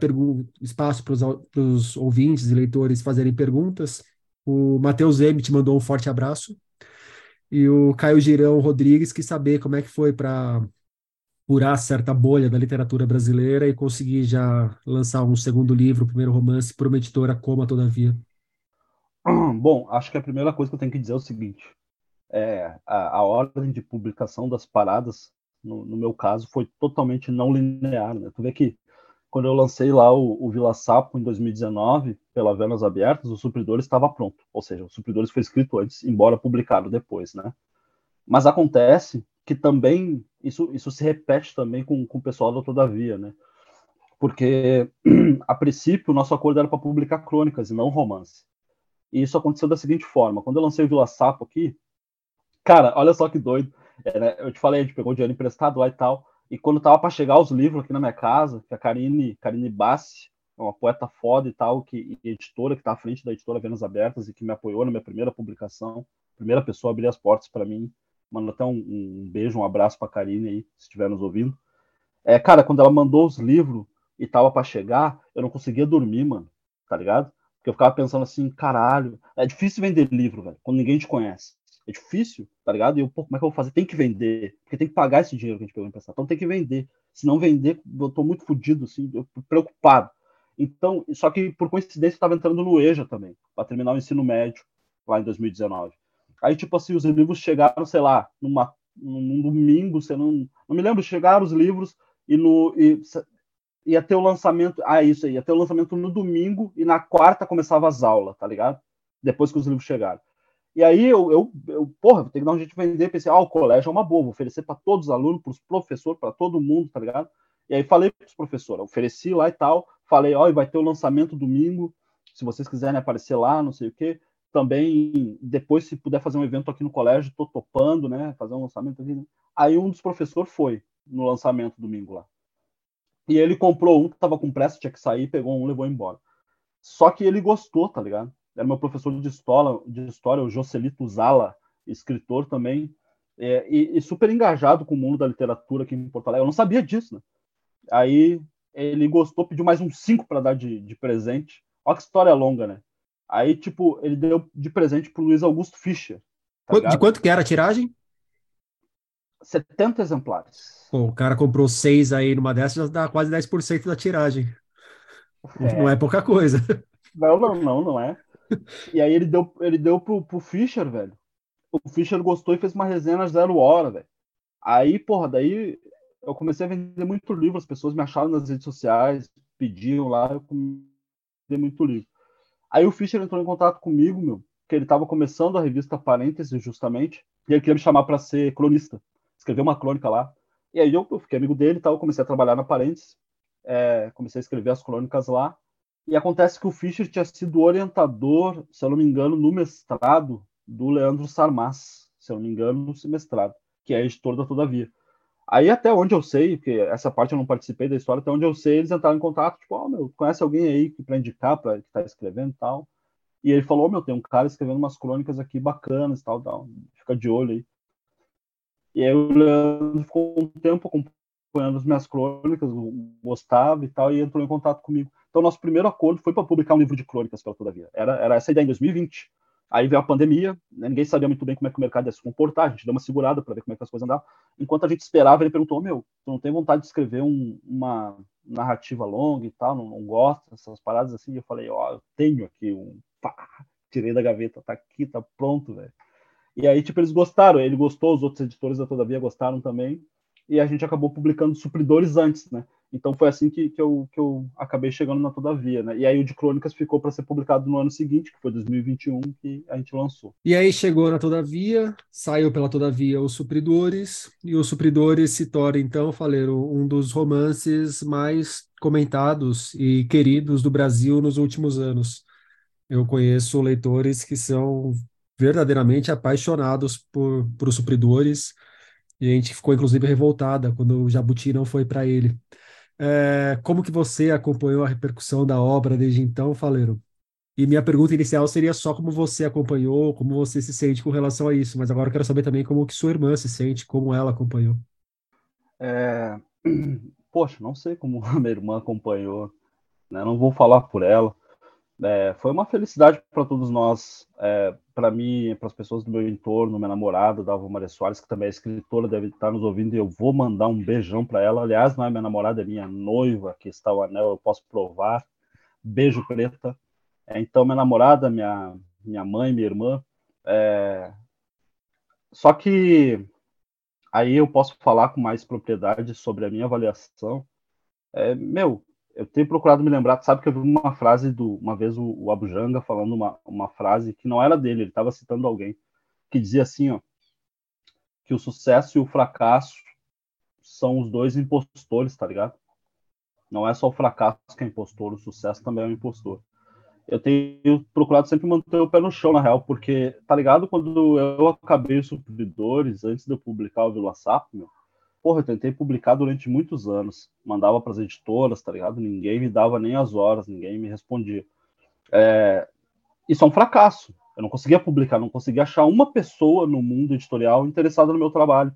espaço para os ouvintes e leitores fazerem perguntas. O Matheus M te mandou um forte abraço. E o Caio Girão Rodrigues quis saber como é que foi para furar certa bolha da literatura brasileira e conseguir já lançar um segundo livro, primeiro romance, por uma editora como a Todavia. Bom, acho que a primeira coisa que eu tenho que dizer é o seguinte: é, a, a ordem de publicação das paradas no, no, meu caso, foi totalmente não linear. Né? Tu vê que quando eu lancei lá o, o Vila Sapo em 2019, pela Venas Abertas, o Supridores estava pronto. Ou seja, o Supridores foi escrito antes, embora publicado depois, né? Mas acontece que também, isso, isso se repete também com, com o pessoal do Todavia, né? Porque, a princípio, o nosso acordo era para publicar crônicas e não romance. E isso aconteceu da seguinte forma: quando eu lancei o Vila Sapo aqui, cara, olha só que doido. É, eu te falei, a gente pegou dinheiro emprestado lá e tal. E quando tava para chegar os livros aqui na minha casa, que a Karine, Karine Bassi, é uma poeta foda e tal, que e editora que tá à frente da editora Venas Abertas e que me apoiou na minha primeira publicação, primeira pessoa a abrir as portas para mim. Mando até um, um, beijo, um abraço para Karine aí, se estiver nos ouvindo. É, cara, quando ela mandou os livros e tava para chegar, eu não conseguia dormir, mano, tá ligado? Porque eu ficava pensando assim, caralho, é difícil vender livro, velho, quando ninguém te conhece é difícil, tá ligado? E eu, pô, como é que eu vou fazer? Tem que vender, porque tem que pagar esse dinheiro que a gente pegou emprestado. Então tem que vender. Se não vender, eu tô muito fodido, assim, eu, preocupado. Então, só que por coincidência eu tava entrando no EJA também, para terminar o ensino médio, lá em 2019. Aí, tipo assim, os livros chegaram, sei lá, numa, num domingo, sei não, não me lembro, chegaram os livros e no. E, ia ter o lançamento. Ah, isso aí, ia ter o lançamento no domingo e na quarta começava as aulas, tá ligado? Depois que os livros chegaram. E aí eu, eu, eu porra, ter que dar um jeito de vender. Pensei, ah, o colégio é uma boa, vou oferecer para todos os alunos, para os professores, para todo mundo, tá ligado? E aí falei para os professores, ofereci lá e tal, falei, ó, vai ter o lançamento domingo, se vocês quiserem aparecer lá, não sei o quê. Também, depois, se puder fazer um evento aqui no colégio, tô topando, né? Fazer um lançamento aqui. Aí um dos professores foi no lançamento domingo lá. E ele comprou um que tava com pressa, tinha que sair, pegou um, levou embora. Só que ele gostou, tá ligado? Era meu professor de história, de história o Joselito Zala, escritor também, é, e, e, super engajado com o mundo da literatura aqui em Porto Alegre. Eu não sabia disso, né? Aí ele gostou, pediu mais uns cinco para dar de, de presente. Olha que história longa, né? Aí, tipo, ele deu de presente pro Luiz Augusto Fischer. Tá de quanto que era a tiragem? 70 exemplares. Pô, o cara comprou seis aí numa dessas, já dá quase 10% da tiragem. É... Não é pouca coisa. Não, não, não, não é. E aí ele deu, ele deu pro, pro Fischer, velho. O Fischer gostou e fez uma resenha zero hora, velho. Aí, porra, daí eu comecei a vender muito livro, as pessoas me acharam nas redes sociais, pediam lá, eu comecei muito livro. Aí o Fischer entrou em contato comigo, meu, que ele estava começando a revista Parênteses, justamente, e ele queria me chamar para ser cronista, escrever uma crônica lá. E aí eu, eu fiquei amigo dele e tal, comecei a trabalhar na Parênteses, é, comecei a escrever as crônicas lá. E acontece que o Fischer tinha sido orientador, se eu não me engano, no mestrado do Leandro Sarmas, se eu não me engano, no mestrado, que é editor da Todavia. Aí até onde eu sei, porque essa parte eu não participei da história, até onde eu sei, eles entraram em contato, tipo, ó, oh, meu, conhece alguém aí para indicar, para que tá escrevendo e tal. E ele falou, oh, meu, tem um cara escrevendo umas crônicas aqui bacanas e tal, tal. Fica de olho aí. E aí o Leandro ficou um tempo acompanhando as minhas crônicas, gostava e tal, e entrou em contato comigo. Então, nosso primeiro acordo foi para publicar um livro de crônicas pela Todavia. Era, era essa ideia em 2020. Aí veio a pandemia, né, ninguém sabia muito bem como é que o mercado ia se comportar, a gente deu uma segurada para ver como é que as coisas andavam. Enquanto a gente esperava, ele perguntou: Meu, tu não tem vontade de escrever um, uma narrativa longa e tal? Não, não gosta dessas paradas assim? E eu falei: Ó, oh, eu tenho aqui um. Pá, tirei da gaveta, tá aqui, tá pronto, velho. E aí, tipo, eles gostaram, ele gostou, os outros editores da Todavia gostaram também, e a gente acabou publicando supridores antes, né? Então foi assim que, que, eu, que eu acabei chegando na Todavia, né? E aí o de Crônicas ficou para ser publicado no ano seguinte, que foi 2021, que a gente lançou. E aí chegou na Todavia, saiu pela Todavia os Supridores, e os Supridores se torna, então, Faleiro, um dos romances mais comentados e queridos do Brasil nos últimos anos. Eu conheço leitores que são verdadeiramente apaixonados por, por os Supridores, e a gente ficou, inclusive, revoltada quando o Jabuti não foi para ele. É, como que você acompanhou a repercussão da obra desde então, Faleiro? E minha pergunta inicial seria só como você acompanhou, como você se sente com relação a isso, mas agora eu quero saber também como que sua irmã se sente, como ela acompanhou. É... Poxa, não sei como a minha irmã acompanhou, né? não vou falar por ela, é, foi uma felicidade para todos nós, é, para mim, para as pessoas do meu entorno, minha namorada, Dalva Maria Soares, que também é escritora, deve estar nos ouvindo, e eu vou mandar um beijão para ela. Aliás, não é minha namorada, é minha noiva, que está o anel, eu posso provar. Beijo, preta. É, então, minha namorada, minha, minha mãe, minha irmã. É... Só que aí eu posso falar com mais propriedade sobre a minha avaliação. É, meu, eu tenho procurado me lembrar, sabe que eu vi uma frase do, uma vez o, o Abu Janga falando uma, uma frase que não era dele, ele estava citando alguém, que dizia assim, ó, que o sucesso e o fracasso são os dois impostores, tá ligado? Não é só o fracasso que é impostor, o sucesso também é um impostor. Eu tenho procurado sempre manter o pé no chão, na real, porque, tá ligado? Quando eu acabei os supridores, antes de eu publicar o Vila Sapo, meu, Porra, eu tentei publicar durante muitos anos. Mandava para as editoras, tá ligado? Ninguém me dava nem as horas, ninguém me respondia. É... Isso é um fracasso. Eu não conseguia publicar, não conseguia achar uma pessoa no mundo editorial interessada no meu trabalho.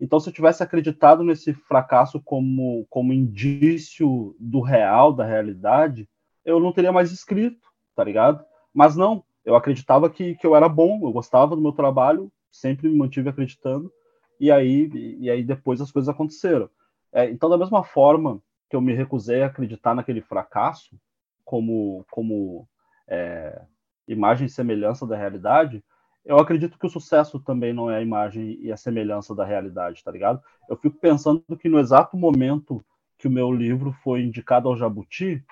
Então, se eu tivesse acreditado nesse fracasso como, como indício do real, da realidade, eu não teria mais escrito, tá ligado? Mas não, eu acreditava que, que eu era bom, eu gostava do meu trabalho, sempre me mantive acreditando, e aí, e aí depois as coisas aconteceram. É, então, da mesma forma que eu me recusei a acreditar naquele fracasso como, como é, imagem e semelhança da realidade, eu acredito que o sucesso também não é a imagem e a semelhança da realidade, tá ligado? Eu fico pensando que no exato momento que o meu livro foi indicado ao Jabuti,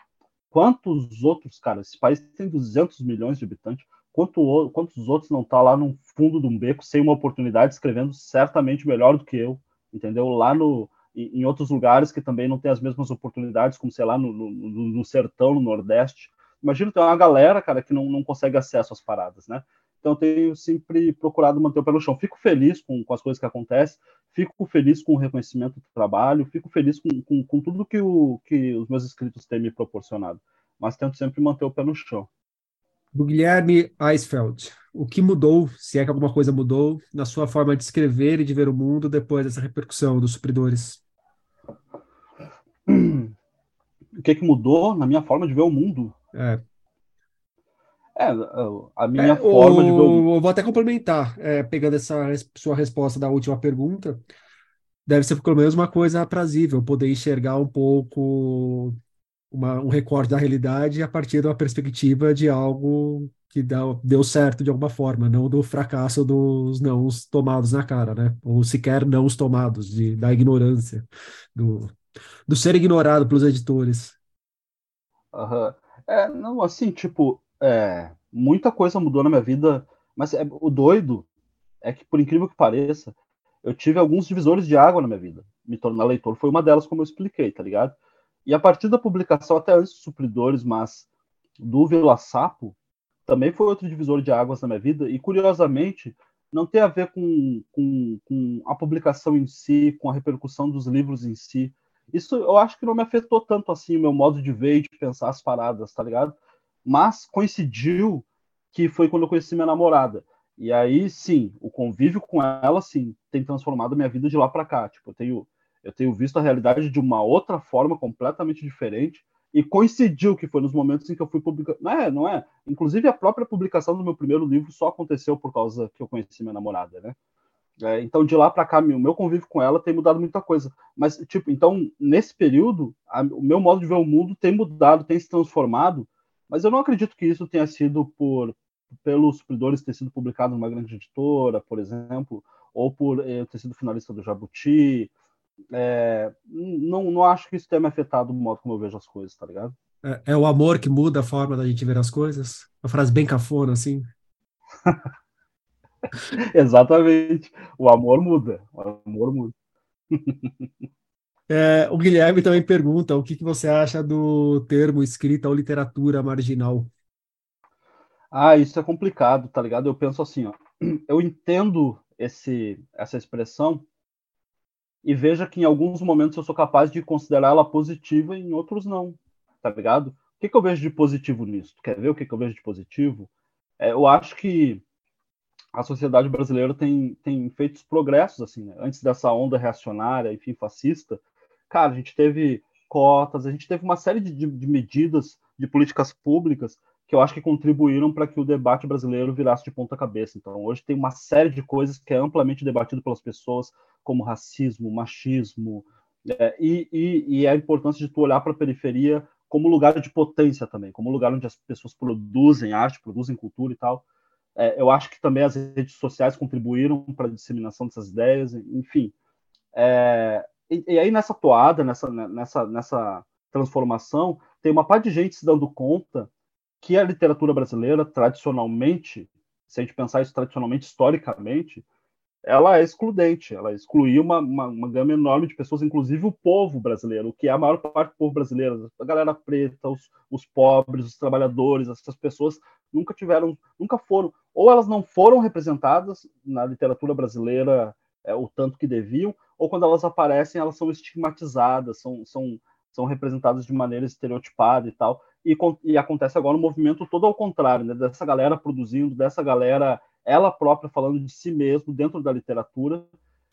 quantos outros, cara, esse país tem 200 milhões de habitantes, quanto, quantos outros não tá lá no fundo de um beco sem uma oportunidade escrevendo certamente melhor do que eu, entendeu? Lá no em outros lugares que também não tem as mesmas oportunidades, como sei lá no, no, no sertão, no Nordeste. Imagina tem uma galera, cara, que não, não consegue acesso às paradas, né? Então eu tenho sempre procurado manter o pé no chão. Fico feliz com, com as coisas que acontecem, fico feliz com o reconhecimento do trabalho, fico feliz com, com, com tudo que, o, que os meus inscritos têm me proporcionado. Mas tento sempre manter o pé no chão do Guilherme Eisfeld. O que mudou, se é que alguma coisa mudou, na sua forma de escrever e de ver o mundo depois dessa repercussão dos supridores? O que, que mudou na minha forma de ver o mundo? É. É, a minha é, forma de ver o mundo. Eu vou até complementar, é, pegando essa sua resposta da última pergunta. Deve ser pelo menos uma coisa aprazível, poder enxergar um pouco uma, um recorte da realidade a partir de uma perspectiva de algo que deu, deu certo de alguma forma, não do fracasso dos não tomados na cara, né? Ou sequer não os tomados, de, da ignorância, do, do ser ignorado pelos editores. Uhum. É, não, assim, tipo, é, muita coisa mudou na minha vida, mas é, o doido é que, por incrível que pareça, eu tive alguns divisores de água na minha vida. Me tornar leitor foi uma delas, como eu expliquei, tá ligado? E a partir da publicação, até antes dos supridores, mas do Vila Sapo, também foi outro divisor de águas na minha vida. E curiosamente, não tem a ver com, com, com a publicação em si, com a repercussão dos livros em si. Isso eu acho que não me afetou tanto assim o meu modo de ver e de pensar as paradas, tá ligado? Mas coincidiu que foi quando eu conheci minha namorada. E aí, sim, o convívio com ela, sim, tem transformado minha vida de lá para cá. Tipo, eu tenho, eu tenho visto a realidade de uma outra forma completamente diferente. E coincidiu que foi nos momentos em que eu fui publicar. Não é, não é. Inclusive, a própria publicação do meu primeiro livro só aconteceu por causa que eu conheci minha namorada, né? É, então, de lá para cá, o meu convívio com ela tem mudado muita coisa. Mas, tipo, então, nesse período, a, o meu modo de ver o mundo tem mudado, tem se transformado. Mas eu não acredito que isso tenha sido por pelos supridores ter sido publicado numa grande editora, por exemplo, ou por eu ter sido finalista do Jabuti. É, não, não acho que isso tenha me afetado do modo como eu vejo as coisas, tá ligado? É, é o amor que muda a forma da gente ver as coisas? Uma frase bem cafona, assim. Exatamente. O amor muda. O amor muda. É, o Guilherme também pergunta o que, que você acha do termo escrita ou literatura marginal. Ah, isso é complicado, tá ligado? Eu penso assim, ó. Eu entendo esse, essa expressão e veja que em alguns momentos eu sou capaz de considerá-la positiva e em outros não, tá ligado? O que, que eu vejo de positivo nisso? Quer ver o que, que eu vejo de positivo? É, eu acho que a sociedade brasileira tem, tem feito progressos, assim, né? Antes dessa onda reacionária, enfim, fascista, cara, a gente teve cotas, a gente teve uma série de, de, de medidas de políticas públicas que eu acho que contribuíram para que o debate brasileiro virasse de ponta cabeça. Então, hoje tem uma série de coisas que é amplamente debatido pelas pessoas, como racismo, machismo, é, e, e, e, a importância de tu olhar para a periferia como lugar de potência também, como lugar onde as pessoas produzem arte, produzem cultura e tal. É, eu acho que também as redes sociais contribuíram para a disseminação dessas ideias, enfim. É, e, e, aí nessa toada, nessa, nessa, nessa transformação, tem uma parte de gente se dando conta que a literatura brasileira, tradicionalmente, se a gente pensar isso tradicionalmente, historicamente, ela é excludente, ela excluiu uma, uma, uma, gama enorme de pessoas, inclusive o povo brasileiro, que é a maior parte do povo brasileiro, a galera preta, os, os pobres, os trabalhadores, essas pessoas nunca tiveram, nunca foram, ou elas não foram representadas na literatura brasileira é, o tanto que deviam, ou quando elas aparecem, elas são estigmatizadas, são, são, são representadas de maneira estereotipada e tal e, e acontece agora um movimento todo ao contrário, né? dessa galera produzindo, dessa galera ela própria falando de si mesmo dentro da literatura.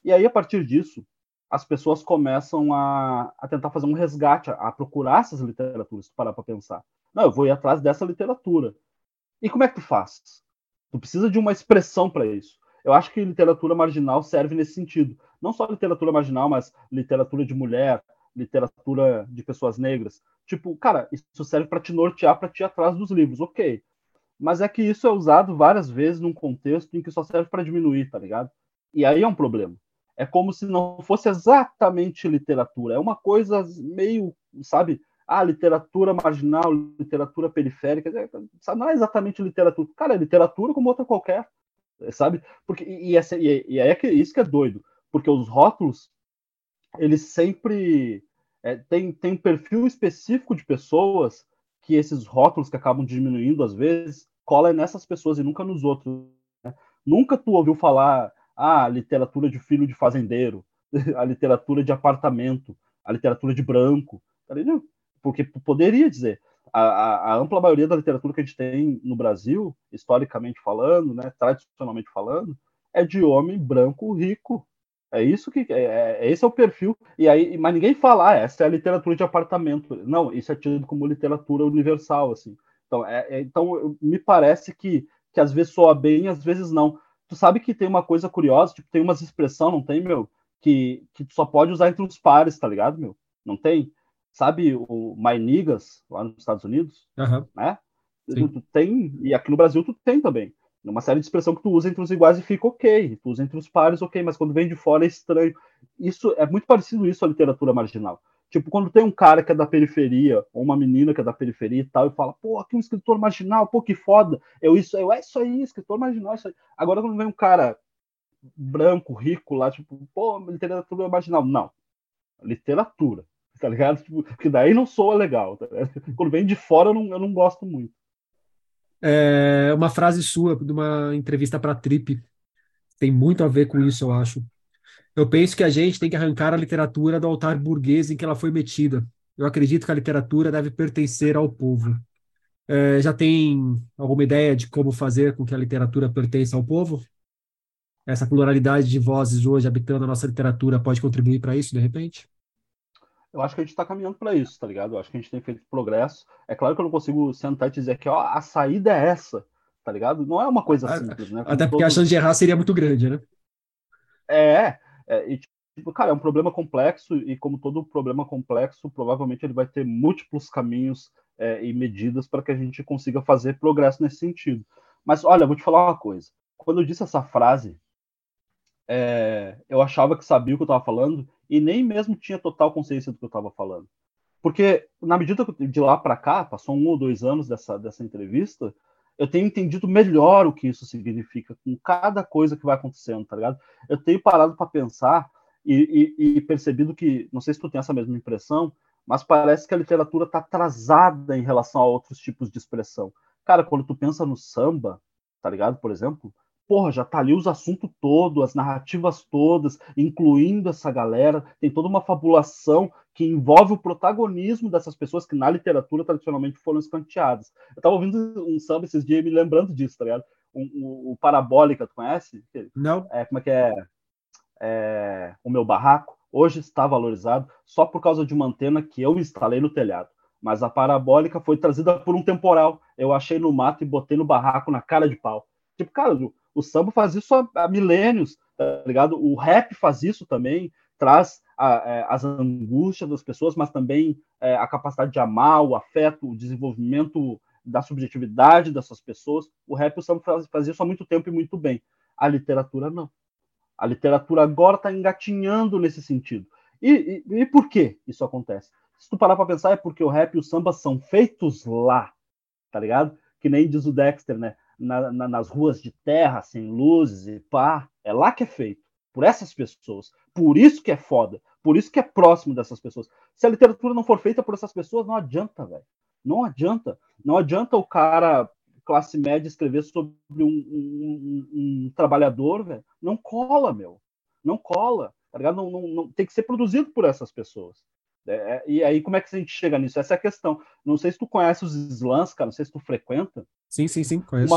E aí, a partir disso, as pessoas começam a, a tentar fazer um resgate, a, a procurar essas literaturas, parar para pensar. Não, eu vou ir atrás dessa literatura. E como é que tu faz? Tu precisa de uma expressão para isso. Eu acho que literatura marginal serve nesse sentido. Não só literatura marginal, mas literatura de mulher, literatura de pessoas negras. Tipo, cara, isso serve para te nortear, para te ir atrás dos livros, ok. Mas é que isso é usado várias vezes num contexto em que só serve para diminuir, tá ligado? E aí é um problema. É como se não fosse exatamente literatura. É uma coisa meio, sabe? Ah, literatura marginal, literatura periférica. Sabe? Não é exatamente literatura. Cara, é literatura como outra qualquer, sabe? Porque, e, essa, e, e é que, isso que é doido. Porque os rótulos ele sempre é, tem, tem um perfil específico de pessoas que esses rótulos que acabam diminuindo às vezes cola nessas pessoas e nunca nos outros. Né? Nunca tu ouviu falar ah, a literatura de filho de fazendeiro, a literatura de apartamento, a literatura de branco, tá porque poderia dizer. A, a, a, ampla maioria da literatura que a gente tem no Brasil, historicamente falando, né, tradicionalmente falando, é de homem branco rico, é isso que é, é, esse é o perfil. E aí, mas ninguém fala, ah, essa é a literatura de apartamento. Não, isso é tido como literatura universal, assim. Então, é, é, então me parece que, que às vezes soa bem, às vezes não. Tu sabe que tem uma coisa curiosa, tipo, tem umas expressão, não tem, meu, que, que tu só pode usar entre os pares, tá ligado, meu? Não tem? sabe o My Niggas, lá nos Estados Unidos? Uhum. Né? Tu, tu, tem, e aqui no Brasil tu tem também. Uma série de expressão que tu usa entre os iguais e fica ok. Tu usa entre os pares, ok, mas quando vem de fora é estranho. Isso é muito parecido isso à literatura marginal. Tipo, quando tem um cara que é da periferia, ou uma menina que é da periferia e tal, e fala, pô, aqui um escritor marginal, pô, que foda. Eu, isso, eu, é isso aí, escritor marginal, é isso aí. Agora, quando vem um cara branco, rico lá, tipo, pô, literatura marginal. Não. Literatura, tá ligado? Tipo, porque daí não soa legal. Tá quando vem de fora, eu não, eu não gosto muito. É uma frase sua de uma entrevista para Trip tem muito a ver com isso, eu acho. Eu penso que a gente tem que arrancar a literatura do altar burguês em que ela foi metida. Eu acredito que a literatura deve pertencer ao povo. É, já tem alguma ideia de como fazer com que a literatura pertença ao povo? Essa pluralidade de vozes hoje habitando a nossa literatura pode contribuir para isso, de repente? Eu acho que a gente está caminhando para isso, tá ligado? Eu acho que a gente tem feito progresso. É claro que eu não consigo sentar e dizer que ó, a saída é essa, tá ligado? Não é uma coisa ah, simples, né? Como Até porque todo... a chance de errar seria muito grande, né? É, é e, tipo, cara, é um problema complexo e como todo problema complexo, provavelmente ele vai ter múltiplos caminhos é, e medidas para que a gente consiga fazer progresso nesse sentido. Mas olha, vou te falar uma coisa. Quando eu disse essa frase, é, eu achava que sabia o que eu estava falando e nem mesmo tinha total consciência do que eu estava falando. Porque, na medida de lá para cá, passou um ou dois anos dessa, dessa entrevista, eu tenho entendido melhor o que isso significa com cada coisa que vai acontecendo, tá ligado? Eu tenho parado para pensar e, e, e, percebido que, não sei se tu tem essa mesma impressão, mas parece que a literatura está atrasada em relação a outros tipos de expressão. Cara, quando tu pensa no samba, tá ligado? Por exemplo, porra, já tá ali os assuntos todos, as narrativas todas, incluindo essa galera, tem toda uma fabulação que envolve o protagonismo dessas pessoas que na literatura tradicionalmente foram escanteadas. Eu tava ouvindo um samba esses dias me lembrando disso, tá ligado? Um, um, o Parabólica, tu conhece? Não. É, como é que é? é? O meu barraco hoje está valorizado só por causa de uma antena que eu instalei no telhado. Mas a parabólica foi trazida por um temporal. Eu achei no mato e botei no barraco na cara de pau. Tipo, cara, o samba faz isso há, há milênios, tá ligado? O rap faz isso também, traz a, é, as angústias das pessoas, mas também é, a capacidade de amar, o afeto, o desenvolvimento da subjetividade dessas pessoas. O rap e o samba faz, faz isso há muito tempo e muito bem. A literatura não. A literatura agora está engatinhando nesse sentido. E, e, e, por que isso acontece? Se tu parar para pensar, é porque o rap e o samba são feitos lá, tá ligado? Que nem diz o Dexter, né? Na, na, nas ruas de terra, sem luzes e pá. É lá que é feito. Por essas pessoas. Por isso que é foda. Por isso que é próximo dessas pessoas. Se a literatura não for feita por essas pessoas, não adianta, velho. Não adianta. Não adianta o cara, classe média, escrever sobre um, um, um, um trabalhador, velho. Não cola, meu. Não cola. Tá? Não, não, não, tem que ser produzido por essas pessoas. É, é, e aí, como é que a gente chega nisso? Essa é a questão. Não sei se tu conhece os slams, cara, não sei se tu frequenta. Sim, sim, sim, conheço.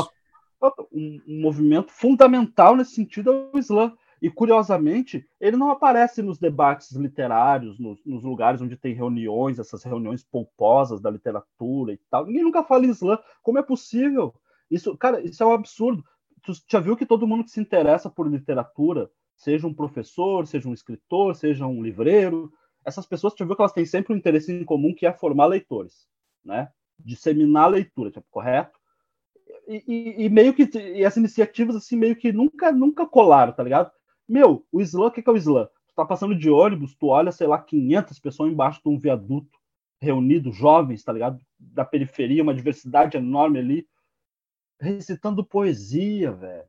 Uma, um, um, movimento fundamental nesse sentido é o slam. E, curiosamente, ele não aparece nos debates literários, nos, nos, lugares onde tem reuniões, essas reuniões pomposas da literatura e tal. Ninguém nunca fala em slam. Como é possível? Isso, cara, isso é um absurdo. Tu já viu que todo mundo que se interessa por literatura, seja um professor, seja um escritor, seja um livreiro, essas pessoas, tu viu que elas têm sempre um interesse em comum que é formar leitores, né? Disseminar a leitura, tipo, correto? E, e, meio que e as iniciativas assim meio que nunca nunca colaram, tá ligado? Meu, o slam, o que, que é o slam? Tu tá passando de ônibus, tu olha, sei lá, 500 pessoas embaixo de um viaduto, reunidos, jovens, tá ligado? Da periferia, uma diversidade enorme ali, recitando poesia, velho.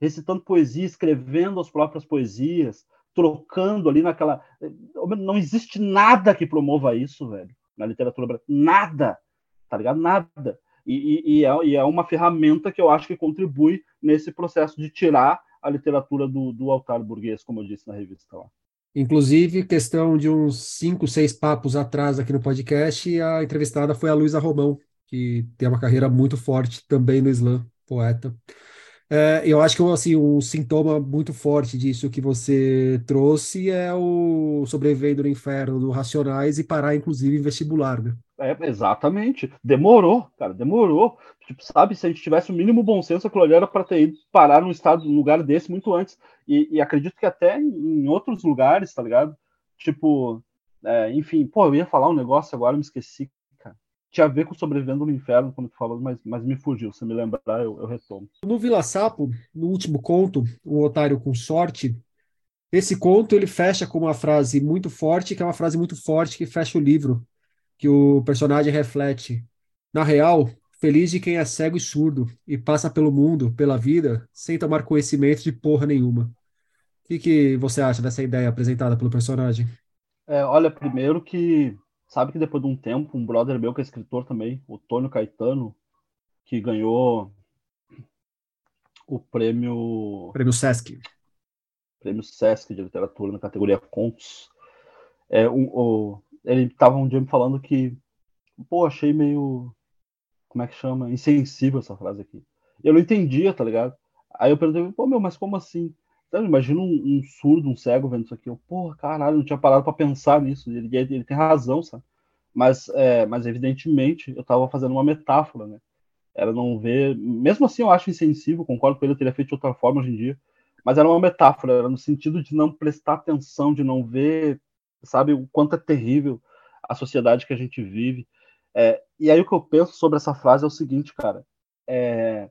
Recitando poesia, escrevendo as próprias poesias, trocando ali naquela. Não existe nada que promova isso, velho, na literatura brasileira. Nada, tá ligado? Nada. E, e, e, é, e, é, uma ferramenta que eu acho que contribui nesse processo de tirar a literatura do, do altar burguês, como eu disse na revista lá. Inclusive, questão de uns cinco, seis papos atrás aqui no podcast, a entrevistada foi a Luísa Romão, que tem uma carreira muito forte também no slam, poeta. É, eu acho que assim, um sintoma muito forte disso que você trouxe é o sobrevivendo no inferno do Racionais e parar, inclusive, em vestibular, né? É, exatamente. Demorou, cara, demorou. Tipo, sabe, se a gente tivesse o mínimo bom senso, aquilo ali era para ter ido parar num estado, num lugar desse muito antes. E, e acredito que até em outros lugares, tá ligado? Tipo, É, enfim, pô, eu ia falar um negócio agora, me esqueci, cara. Tinha a ver com Sobrevivendo no Inferno, quando tu falou, mas, mas me fugiu. Se me lembrar, eu, eu retomo. No Vila Sapo, no último conto, O Otário com Sorte, esse conto ele fecha com uma frase muito forte, que é uma frase muito forte que fecha o livro, que o personagem reflete. Na real, feliz de quem é cego e surdo e passa pelo mundo, pela vida, sem tomar conhecimento de porra nenhuma. O que, que você acha dessa ideia apresentada pelo personagem? É, olha, primeiro que sabe que depois de um tempo, um brother meu que é escritor também, o Tônio Caetano, que ganhou o prêmio. Prêmio Sesc. Prêmio Sesc de literatura na categoria Contos. É, um, o, ele estava um dia me falando que, pô, achei meio. Como é que chama? Insensível essa frase aqui. Eu não entendia, tá ligado? Aí eu perguntei, pô, meu, mas como assim? Então, imagina um, um, surdo, um cego vendo isso aqui. Eu, porra, caralho, não tinha parado para pensar nisso. Ele, ele, tem razão, sabe? Mas, é, mas evidentemente, eu estava fazendo uma metáfora, né? Era não ver. Mesmo assim, eu acho insensível, concordo com ele, eu teria feito de outra forma hoje em dia. Mas era uma metáfora, era no sentido de não prestar atenção, de não ver, sabe, o quanto é terrível a sociedade que a gente vive. É, e aí o que eu penso sobre essa frase é o seguinte, cara. É,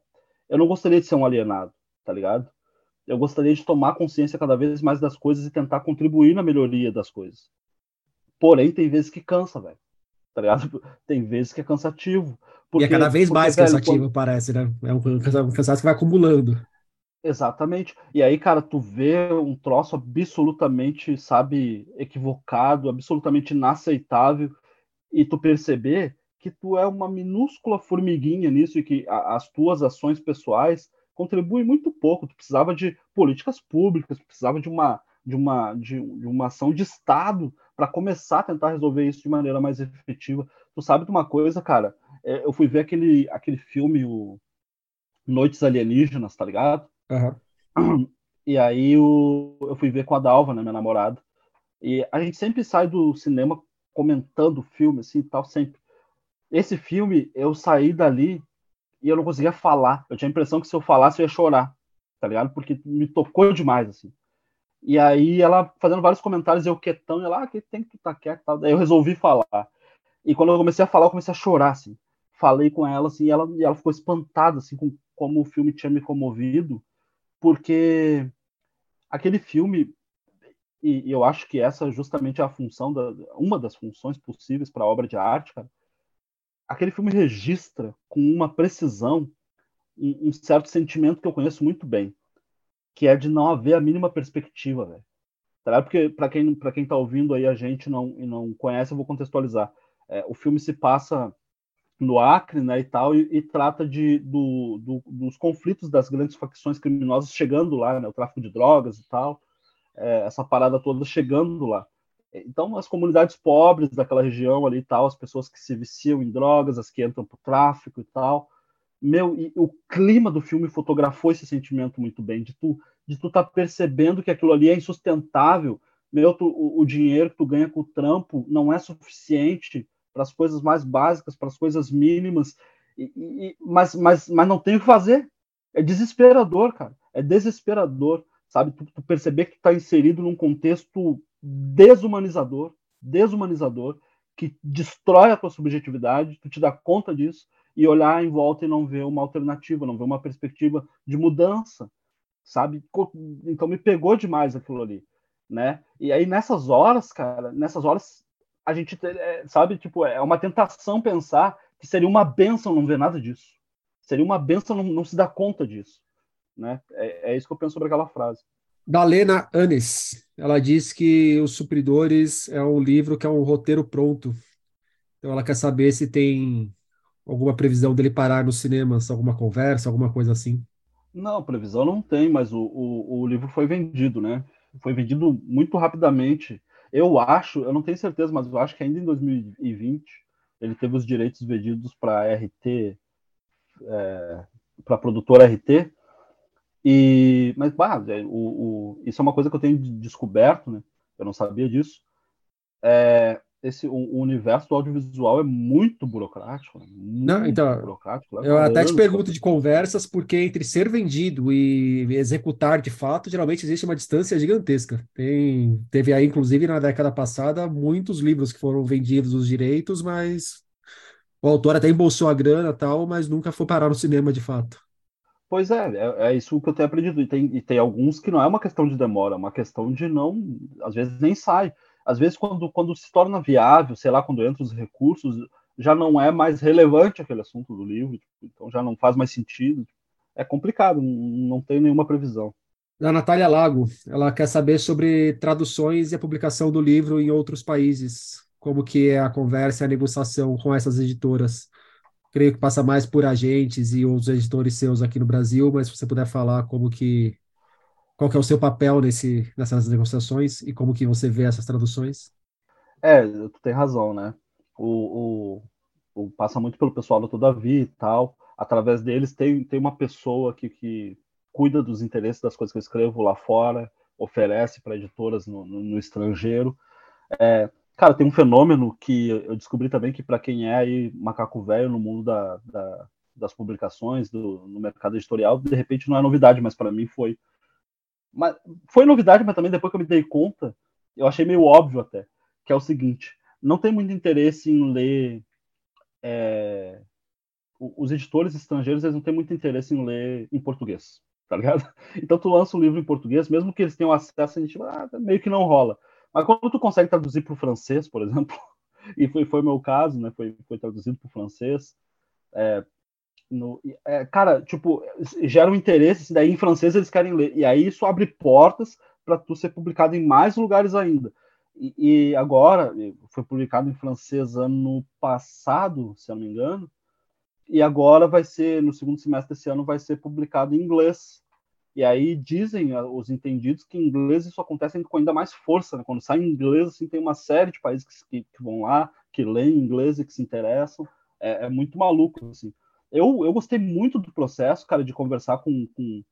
eu não gostaria de ser um alienado, tá ligado? eu gostaria de tomar consciência cada vez mais das coisas e tentar contribuir na melhoria das coisas. Porém, tem vezes que cansa, velho. Tá ligado? Tem vezes que é cansativo. Porque, e é cada vez porque, mais velho, cansativo, quando... parece, né? É um cansaço que vai acumulando. Exatamente. E aí, cara, tu vê um troço absolutamente, sabe, equivocado, absolutamente inaceitável, e tu perceber que tu é uma minúscula formiguinha nisso e que as tuas ações pessoais contribui muito pouco. Tu precisava de políticas públicas, precisava de uma, de uma, de, de uma ação de Estado para começar a tentar resolver isso de maneira mais efetiva. Tu sabe de uma coisa, cara? É, eu fui ver aquele, aquele filme, o Noites Alienígenas, tá ligado? Uhum. E aí o, eu fui ver com a Dalva, né, minha namorada. E a gente sempre sai do cinema comentando o filme, assim, tal, sempre. Esse filme, eu saí dali e eu não conseguia falar. Eu tinha a impressão que se eu falasse eu ia chorar, tá ligado? Porque me tocou demais, assim. E aí ela fazendo vários comentários, eu quietão, e ela, ah, que tem que estar tá quieto, tal. Daí eu resolvi falar. E quando eu comecei a falar, eu comecei a chorar, assim. Falei com ela, assim, e ela, e ela ficou espantada, assim, com como o filme tinha me comovido, porque aquele filme, e, eu acho que essa justamente é a função, da, uma das funções possíveis para a obra de arte, cara, aquele filme registra com uma precisão um, um, certo sentimento que eu conheço muito bem, que é de não haver a mínima perspectiva, velho. Tá? Porque para quem para quem tá ouvindo aí a gente não e não conhece, eu vou contextualizar. É, o filme se passa no Acre, né, e tal, e, e trata de do, do, dos conflitos das grandes facções criminosas chegando lá, né, o tráfico de drogas e tal, é, essa parada toda chegando lá. Então, as comunidades pobres daquela região ali e tal, as pessoas que se viciam em drogas, as que entram para o tráfico e tal. Meu, e o clima do filme fotografou esse sentimento muito bem, de tu de tu tá percebendo que aquilo ali é insustentável. Meu, tu, o, o dinheiro que tu ganha com o trampo não é suficiente para as coisas mais básicas, para as coisas mínimas, e, e, mas, mas, mas não tem o que fazer. É desesperador, cara. É desesperador, sabe? Tu, tu perceber que está inserido num contexto desumanizador, desumanizador, que destrói a tua subjetividade, tu te dá conta disso e olhar em volta e não ver uma alternativa, não ver uma perspectiva de mudança, sabe? Então me pegou demais aquilo ali, né? E aí nessas horas, cara, nessas horas a gente, é, sabe, tipo, é uma tentação pensar que seria uma benção não ver nada disso. Seria uma benção não, não se dar conta disso, né? É, é isso que eu penso sobre aquela frase da Lena Anes. Ela diz que Os Supridores é um livro que é um roteiro pronto. Então ela quer saber se tem alguma previsão dele parar nos cinemas, alguma conversa, alguma coisa assim. Não, previsão não tem, mas o, o, o livro foi vendido, né? Foi vendido muito rapidamente. Eu acho, eu não tenho certeza, mas eu acho que ainda em 2020 ele teve os direitos vendidos para RT, é, para produtora RT, e, mas, bah, é, o, o, isso é uma coisa que eu tenho descoberto, né? Eu não sabia disso. É, esse o, universo do audiovisual é muito burocrático. Né? Muito Não, então, burocrático. Eu até te pergunto de conversas, porque entre ser vendido e executar de fato, geralmente existe uma distância gigantesca. Tem, teve aí, inclusive, na década passada, muitos livros que foram vendidos os direitos, mas o autor até embolsou a grana tal, mas nunca foi parar no cinema de fato. Pois é, é, é, isso que eu tenho aprendido. E tem, e tem alguns que não é uma questão de demora, é uma questão de não, às vezes nem sai às vezes quando, quando se torna viável, sei lá, quando entra os recursos, já não é mais relevante aquele assunto do livro, tipo, então já não faz mais sentido. É complicado, não tem nenhuma previsão. Da Natália Lago, ela quer saber sobre traduções e a publicação do livro em outros países, como que é a conversa e a negociação com essas editoras. Creio que passa mais por agentes e outros editores seus aqui no Brasil, mas se você puder falar como que qual que é o seu papel nesse, nessas negociações e como que você vê essas traduções? É, tu tem razão, né? O, o, o passa muito pelo pessoal do Todavia e tal. Através deles tem, tem uma pessoa que, que cuida dos interesses das coisas que eu escrevo lá fora, oferece para editoras no, no, no estrangeiro. É, cara, tem um fenômeno que eu descobri também que para quem é aí macaco velho no mundo da, da, das publicações, do, no mercado editorial, de repente não é novidade, mas para mim foi mas foi novidade, mas também depois que eu me dei conta, eu achei meio óbvio até, que é o seguinte: não tem muito interesse em ler. É, os editores estrangeiros eles não têm muito interesse em ler em português, tá ligado? Então tu lança um livro em português, mesmo que eles tenham acesso, a gente ah, meio que não rola. Mas quando tu consegue traduzir para o francês, por exemplo, e foi, foi meu caso, né? Foi, foi traduzido para o francês. É, no, é, cara, tipo, gera um interesse, daí em francês eles querem ler. E aí isso abre portas para tu ser publicado em mais lugares ainda. E, e, agora, foi publicado em francês ano passado, se eu não me engano, e agora vai ser, no segundo semestre desse ano, vai ser publicado em inglês. E aí dizem os entendidos que em inglês isso acontece com ainda mais força, né? Quando sai em inglês, assim, tem uma série de países que, que vão lá, que leem inglês e que se interessam. É, é muito maluco, assim eu, eu gostei muito do processo, cara, de conversar com. com...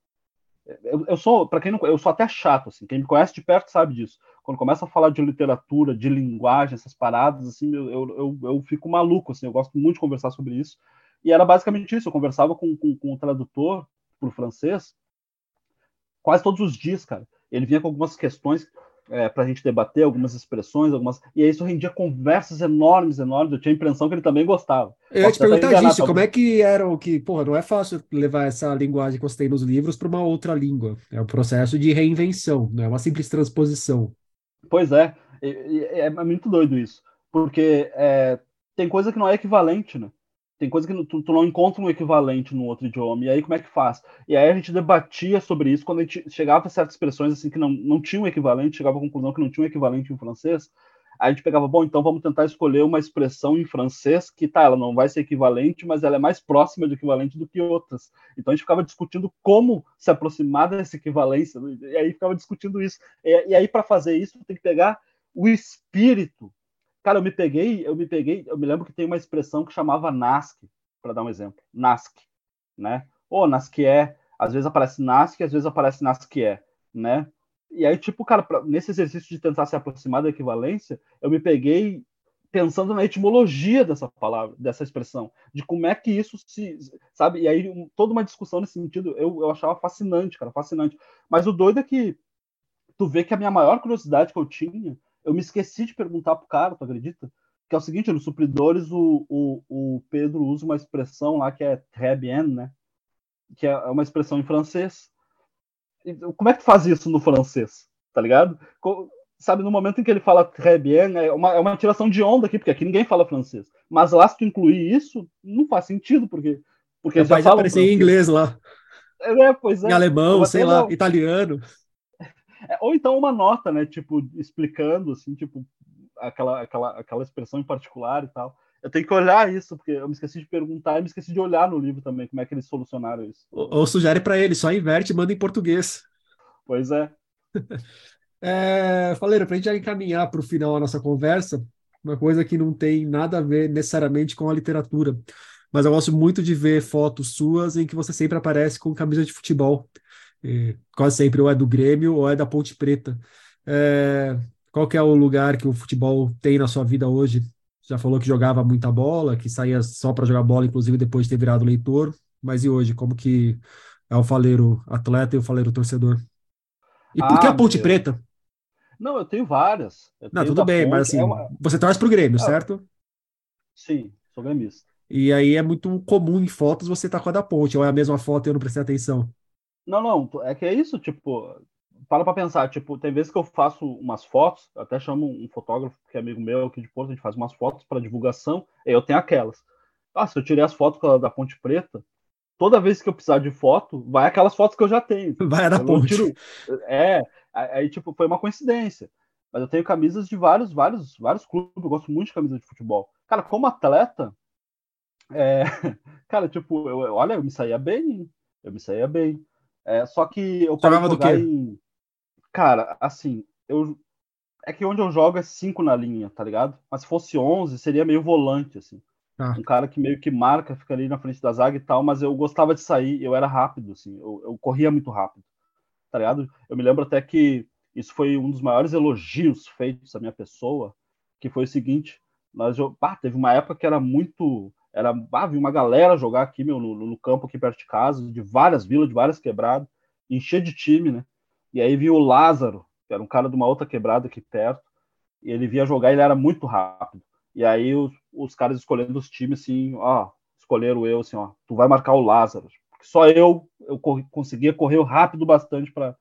Eu, eu, sou, para quem não eu sou até chato, assim, quem me conhece de perto sabe disso. Quando começa a falar de literatura, de linguagem, essas paradas, assim, eu, eu, eu, fico maluco, assim, eu gosto muito de conversar sobre isso. E era basicamente isso, eu conversava com, com, com o tradutor pro francês quase todos os dias, cara. Ele vinha com algumas questões é, para a gente debater algumas expressões, algumas. E aí isso rendia conversas enormes, enormes. Eu tinha a impressão que ele também gostava. Eu ia te perguntar disso, como é que era o que. Porra, não é fácil levar essa linguagem que você tem nos livros para uma outra língua. É um processo de reinvenção, não é uma simples transposição. Pois é, é, é muito doido isso. Porque é, tem coisa que não é equivalente, né? Tem coisa que tu, tu, não encontra um equivalente no outro idioma. E aí, como é que faz? E aí a gente debatia sobre isso quando a gente chegava a certas expressões assim que não, não tinham um equivalente, chegava à conclusão que não tinha um equivalente em francês. Aí a gente pegava, bom, então vamos tentar escolher uma expressão em francês que, tá, ela não vai ser equivalente, mas ela é mais próxima do equivalente do que outras. Então a gente ficava discutindo como se aproximar dessa equivalência, e aí ficava discutindo isso. E, e aí, para fazer isso, tem que pegar o espírito Cara, eu me peguei, eu me peguei, eu me lembro que tem uma expressão que chamava NASC, para dar um exemplo. NASC, né? Ou NASC é, às vezes aparece NASC, às vezes aparece NASC é, né? E aí, tipo, cara, pra, nesse exercício de tentar se aproximar da equivalência, eu me peguei pensando na etimologia dessa palavra, dessa expressão, de como é que isso se, sabe? E aí um, toda uma discussão nesse sentido, eu, eu achava fascinante, cara, fascinante. Mas o doido é que tu vê que a minha maior curiosidade que eu tinha eu me esqueci de perguntar pro cara, tu acredita? Que é o seguinte, nos supridores o, o, o Pedro usa uma expressão lá que é très bien, né? Que é uma expressão em francês. Como é que tu faz isso no francês? Tá ligado? Sabe, no momento em que ele fala très bien, é uma, é uma tiração de onda aqui, porque aqui ninguém fala francês. Mas lá, se tu incluir isso, não faz sentido, porque. porque vai aparecer em inglês lá. É, pois é. Em alemão, sei lá, italiano. É, ou então uma nota, né? Tipo, explicando, assim, tipo, aquela, aquela, aquela expressão em particular e tal. Eu tenho que olhar isso, porque eu me esqueci de perguntar e me esqueci de olhar no livro também como é que eles solucionaram isso. Ou, ou sugere para ele, só inverte e manda em português. Pois é. é Faleiro, para a gente já encaminhar para o final a nossa conversa, uma coisa que não tem nada a ver necessariamente com a literatura, mas eu gosto muito de ver fotos suas em que você sempre aparece com camisa de futebol. Quase sempre ou é do Grêmio ou é da Ponte Preta. É, qual que é o lugar que o futebol tem na sua vida hoje? Já falou que jogava muita bola, que saía só para jogar bola, inclusive depois de ter virado leitor. Mas e hoje, como que é o faleiro atleta e o faleiro torcedor? E por que a Ponte meu. Preta? Não, eu tenho várias. Eu não, tudo bem, ponte, mas assim, é uma... você torce pro Grêmio, ah, certo? Sim, sou gremista. E aí é muito comum em fotos você estar tá com a da ponte, ou é a mesma foto e eu não prestei atenção. Não, não, é que é isso, tipo, para pra pensar, tipo, tem vezes que eu faço umas fotos, até chamo um fotógrafo que é amigo meu aqui de Porto, a gente faz umas fotos para divulgação, e eu tenho aquelas. Ah, se eu tirei as fotos da Ponte Preta, toda vez que eu precisar de foto, vai aquelas fotos que eu já tenho. Vai da ponte. Tiro, é, aí tipo, foi uma coincidência. Mas eu tenho camisas de vários, vários, vários clubes, eu gosto muito de camisas de futebol. Cara, como atleta, é, cara, tipo, eu, olha, eu me saía bem, eu me saía bem. É, só que eu parava do quê? Em... Cara, assim, eu é que onde eu jogo é 5 na linha, tá ligado? Mas se fosse 11, seria meio volante, assim. Ah. Um cara que meio que marca, fica ali na frente da zaga e tal, mas eu gostava de sair, eu era rápido, assim, eu, eu corria muito rápido, tá ligado? Eu me lembro até que isso foi um dos maiores elogios feitos à minha pessoa, que foi o seguinte, nós, ah, teve uma época que era muito, era, ah, vi uma galera jogar aqui, meu, no, no campo aqui perto de casa, de várias vilas, de várias quebradas, encher de time, né? E aí vi o Lázaro, que era um cara de uma outra quebrada aqui perto, e ele via jogar, ele era muito rápido. E aí os, os caras escolhendo os times assim, ó, escolheram eu assim, ó, tu vai marcar o Lázaro. Porque só eu eu conseguia correr rápido bastante para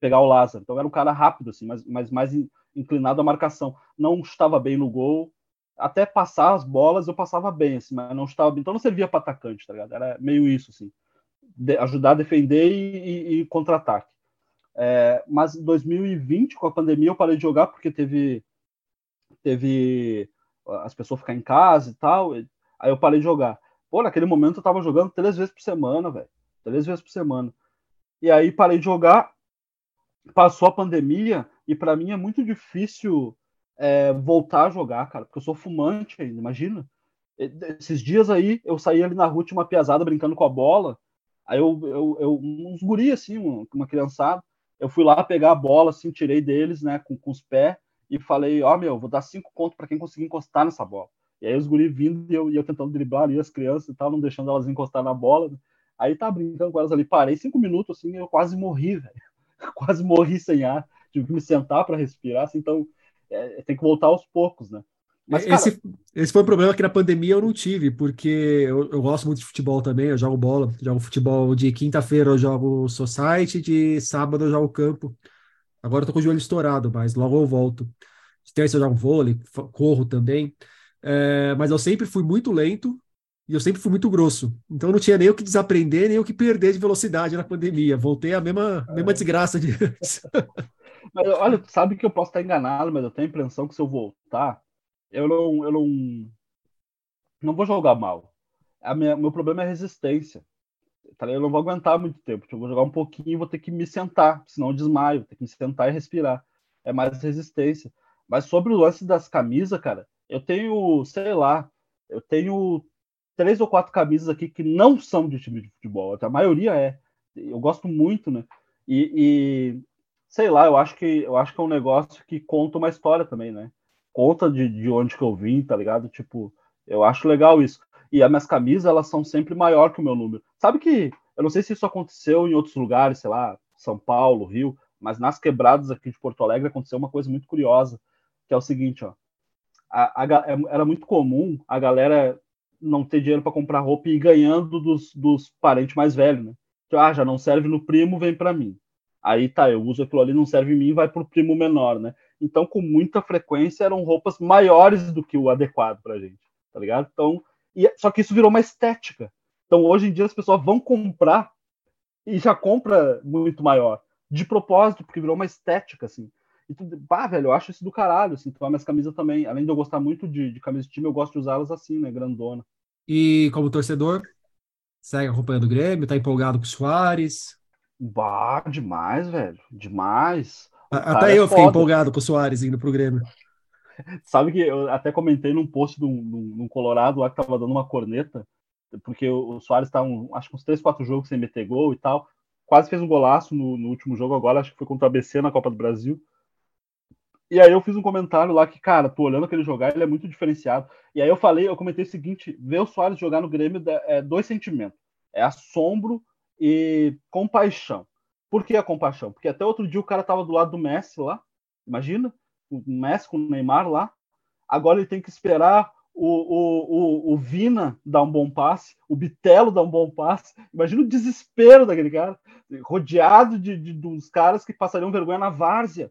pegar o Lázaro. Então era um cara rápido assim, mas, mas mais inclinado à marcação. Não estava bem no gol, até passar as bolas eu passava bem assim, mas não estava bem. Então não servia para atacante, tá ligado? Era meio isso assim, de, ajudar a defender e, e, e contra-ataque. É, mas em 2020, com a pandemia, eu parei de jogar porque teve teve as pessoas ficar em casa e tal. Aí eu parei de jogar. Pô, naquele momento eu tava jogando três vezes por semana, velho. Três vezes por semana. E aí parei de jogar. Passou a pandemia e para mim é muito difícil é, voltar a jogar, cara, porque eu sou fumante ainda, imagina. Esses dias aí eu saí ali na rua, tinha uma piazada brincando com a bola. Aí eu, eu, eu uns guri assim, uma, uma criançada. Eu fui lá pegar a bola, assim, tirei deles, né, com, com os pés e falei, ó, oh, meu, vou dar cinco contos para quem conseguir encostar nessa bola. E aí os guris vindo e eu, e eu tentando driblar ali as crianças e tal, não deixando elas encostar na bola. Aí tá brincando com elas ali, parei cinco minutos assim, eu quase morri, velho. quase morri sem ar, tive que me sentar para respirar, assim, então é, tem que voltar aos poucos, né? Mas, cara... esse, esse foi um problema que na pandemia eu não tive, porque eu, eu gosto muito de futebol também, eu jogo bola, jogo futebol de quinta-feira, eu jogo society, de sábado eu jogo campo. Agora eu tô com o joelho estourado, mas logo eu volto. De terça eu jogo vôlei, corro também. É, mas eu sempre fui muito lento e eu sempre fui muito grosso. Então não tinha nem o que desaprender, nem o que perder de velocidade na pandemia. Voltei a mesma, é. mesma desgraça de antes. Mas, olha, sabe que eu posso estar enganado, mas eu tenho a impressão que se eu voltar, eu não, eu não, não vou jogar mal. A minha, meu problema é resistência. Tá, eu não vou aguentar muito tempo. Tipo, eu vou jogar um pouquinho e vou ter que me sentar, senão eu desmaio. Vou ter que me sentar e respirar. É mais resistência. Mas sobre o lance das camisas, cara, eu tenho, sei lá, eu tenho três ou quatro camisas aqui que não são de time de futebol. A maioria é. Eu gosto muito, né? E, e, sei lá, eu acho que eu acho que é um negócio que conta uma história também, né? Conta de, de onde que eu vim, tá ligado? Tipo, eu acho legal isso e as minhas camisas elas são sempre maior que o meu número. Sabe que eu não sei se isso aconteceu em outros lugares, sei lá, São Paulo, Rio, mas nas quebradas aqui de Porto Alegre aconteceu uma coisa muito curiosa, que é o seguinte, ó. A, a, é, era muito comum a galera não ter dinheiro para comprar roupa e ir ganhando dos, dos parentes mais velhos, né? Ah, já não serve no primo, vem para mim. Aí tá, eu uso aquilo ali, não serve em mim, vai pro primo menor, né? Então, com muita frequência, eram roupas maiores do que o adequado pra gente, tá ligado? Então, e, só que isso virou uma estética. Então hoje em dia as pessoas vão comprar e já compra muito maior. De propósito, porque virou uma estética, assim. E tudo, bah, velho, eu acho isso do caralho, assim. Então, minhas camisas também, além de eu gostar muito de, de camisa de time, eu gosto de usá-las assim, né, grandona. E como torcedor, segue acompanhando o Grêmio, tá empolgado com o Soares? Bah, demais, velho, demais. Até eu é fiquei empolgado com o Soares indo pro Grêmio. Sabe que eu até comentei num post de um, Colorado lá que tava dando uma corneta, porque o, Soares tá, um, acho que uns 3, 4 jogos sem meter gol e tal. Quase fez um golaço no, no, último jogo agora, acho que foi contra a ABC na Copa do Brasil. E aí eu fiz um comentário lá que, cara, tô olhando aquele jogar, ele é muito diferenciado. E aí eu falei, eu comentei o seguinte: ver o Soares jogar no Grêmio é dois sentimentos. É assombro e compaixão. Por que a compaixão? Porque até outro dia o cara tava do lado do Messi lá. Imagina, o Messi com o Neymar lá. Agora ele tem que esperar o, o, o, o Vina dar um bom passe, o Bitelo dar um bom passe. Imagina o desespero daquele cara, rodeado de, de dos caras que passariam vergonha na várzea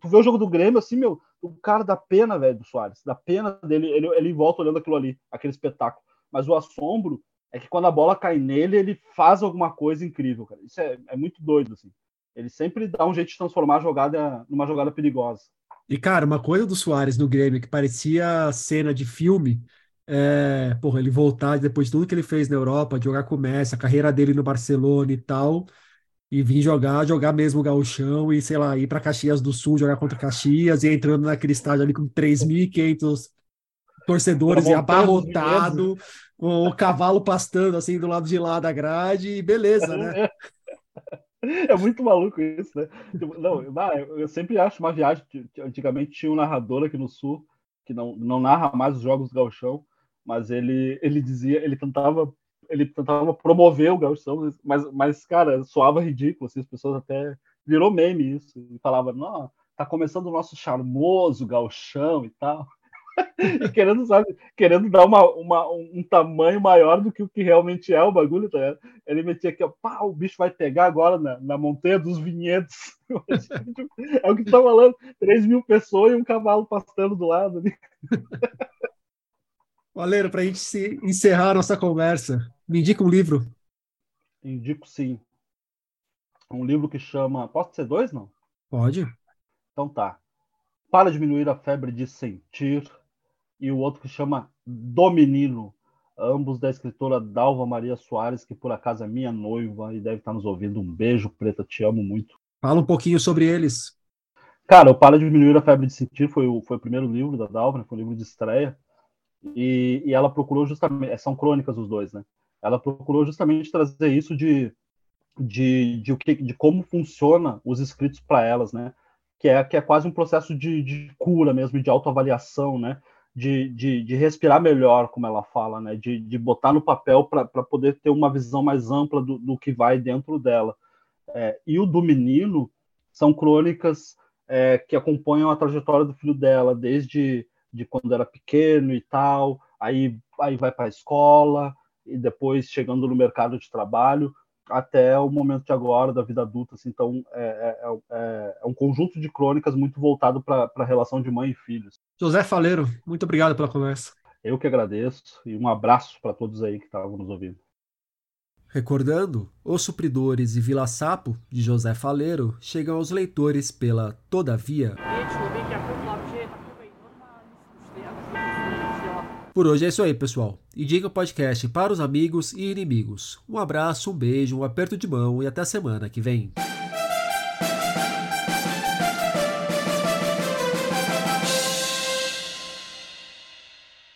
tu vê o jogo do Grêmio, assim, meu, o cara dá pena, velho, do Soares, dá pena dele, ele, ele volta olhando aquilo ali, aquele espetáculo. Mas o assombro é que quando a bola cai nele, ele faz alguma coisa incrível, cara. Isso é, é muito doido, assim. Ele sempre dá um jeito de transformar a jogada numa jogada perigosa. E, cara, uma coisa do Soares no Grêmio que parecia cena de filme, é, porra, ele voltar depois de tudo que ele fez na Europa, de jogar com o Messi, a carreira dele no Barcelona e tal, e vir jogar, jogar mesmo o gauchão e, sei lá, ir para Caxias do Sul, jogar contra Caxias e entrando naquele estádio ali com 3.500 torcedores e abarrotado, com o cavalo pastando assim do lado de lá da grade e beleza, né? É muito maluco isso, né? Tipo, não, eu sempre acho uma viagem. Antigamente tinha um narrador aqui no Sul que não, não narra mais os jogos do Galchão, mas ele, ele dizia, ele tentava ele tentava promover o gauchão, mas, mas, cara, soava ridículo, assim, as pessoas até virou meme isso, e falava, não, tá começando o nosso charmoso gauchão e tal. e querendo, sabe, querendo dar uma, uma, um tamanho maior do que o que realmente é o bagulho, tá ligado? Ele metia aqui, ó, pá, o bicho vai pegar agora na, na montanha dos vinhedos. é o que tá falando, 3 mil pessoas e um cavalo pastando do lado ali. Valeiro, para a gente se encerrar nossa conversa, me indica um livro. Indico sim. Um livro que chama. Posso ser dois, não? Pode. Então tá. Para diminuir a febre de sentir. E o outro que chama Do Menino. Ambos da escritora Dalva Maria Soares, que por acaso é minha noiva e deve estar nos ouvindo. Um beijo, Preta, te amo muito. Fala um pouquinho sobre eles. Cara, o Para Diminuir a Febre de Sentir foi o, foi o primeiro livro da Dalva, né? foi um livro de estreia. E, e ela procurou justamente, são crônicas os dois, né? Ela procurou justamente trazer isso de, de, de, de, de como funciona os escritos para elas, né? Que é, que é quase um processo de, de cura mesmo, de autoavaliação, né? De, de, de respirar melhor, como ela fala, né? De, de botar no papel para poder ter uma visão mais ampla do, do que vai dentro dela. É, e o do menino são crônicas é, que acompanham a trajetória do filho dela, desde de quando era pequeno e tal, aí, aí vai para a escola, e depois chegando no mercado de trabalho, até o momento de agora, da vida adulta. Assim, então, é, é, é, é um conjunto de crônicas muito voltado para a relação de mãe e filhos. José Faleiro, muito obrigado pela conversa. Eu que agradeço e um abraço para todos aí que estavam nos ouvindo. Recordando, Os Supridores e Vila Sapo, de José Faleiro, chegam aos leitores pela Todavia. Por hoje é isso aí, pessoal. Indica o podcast para os amigos e inimigos. Um abraço, um beijo, um aperto de mão e até a semana que vem.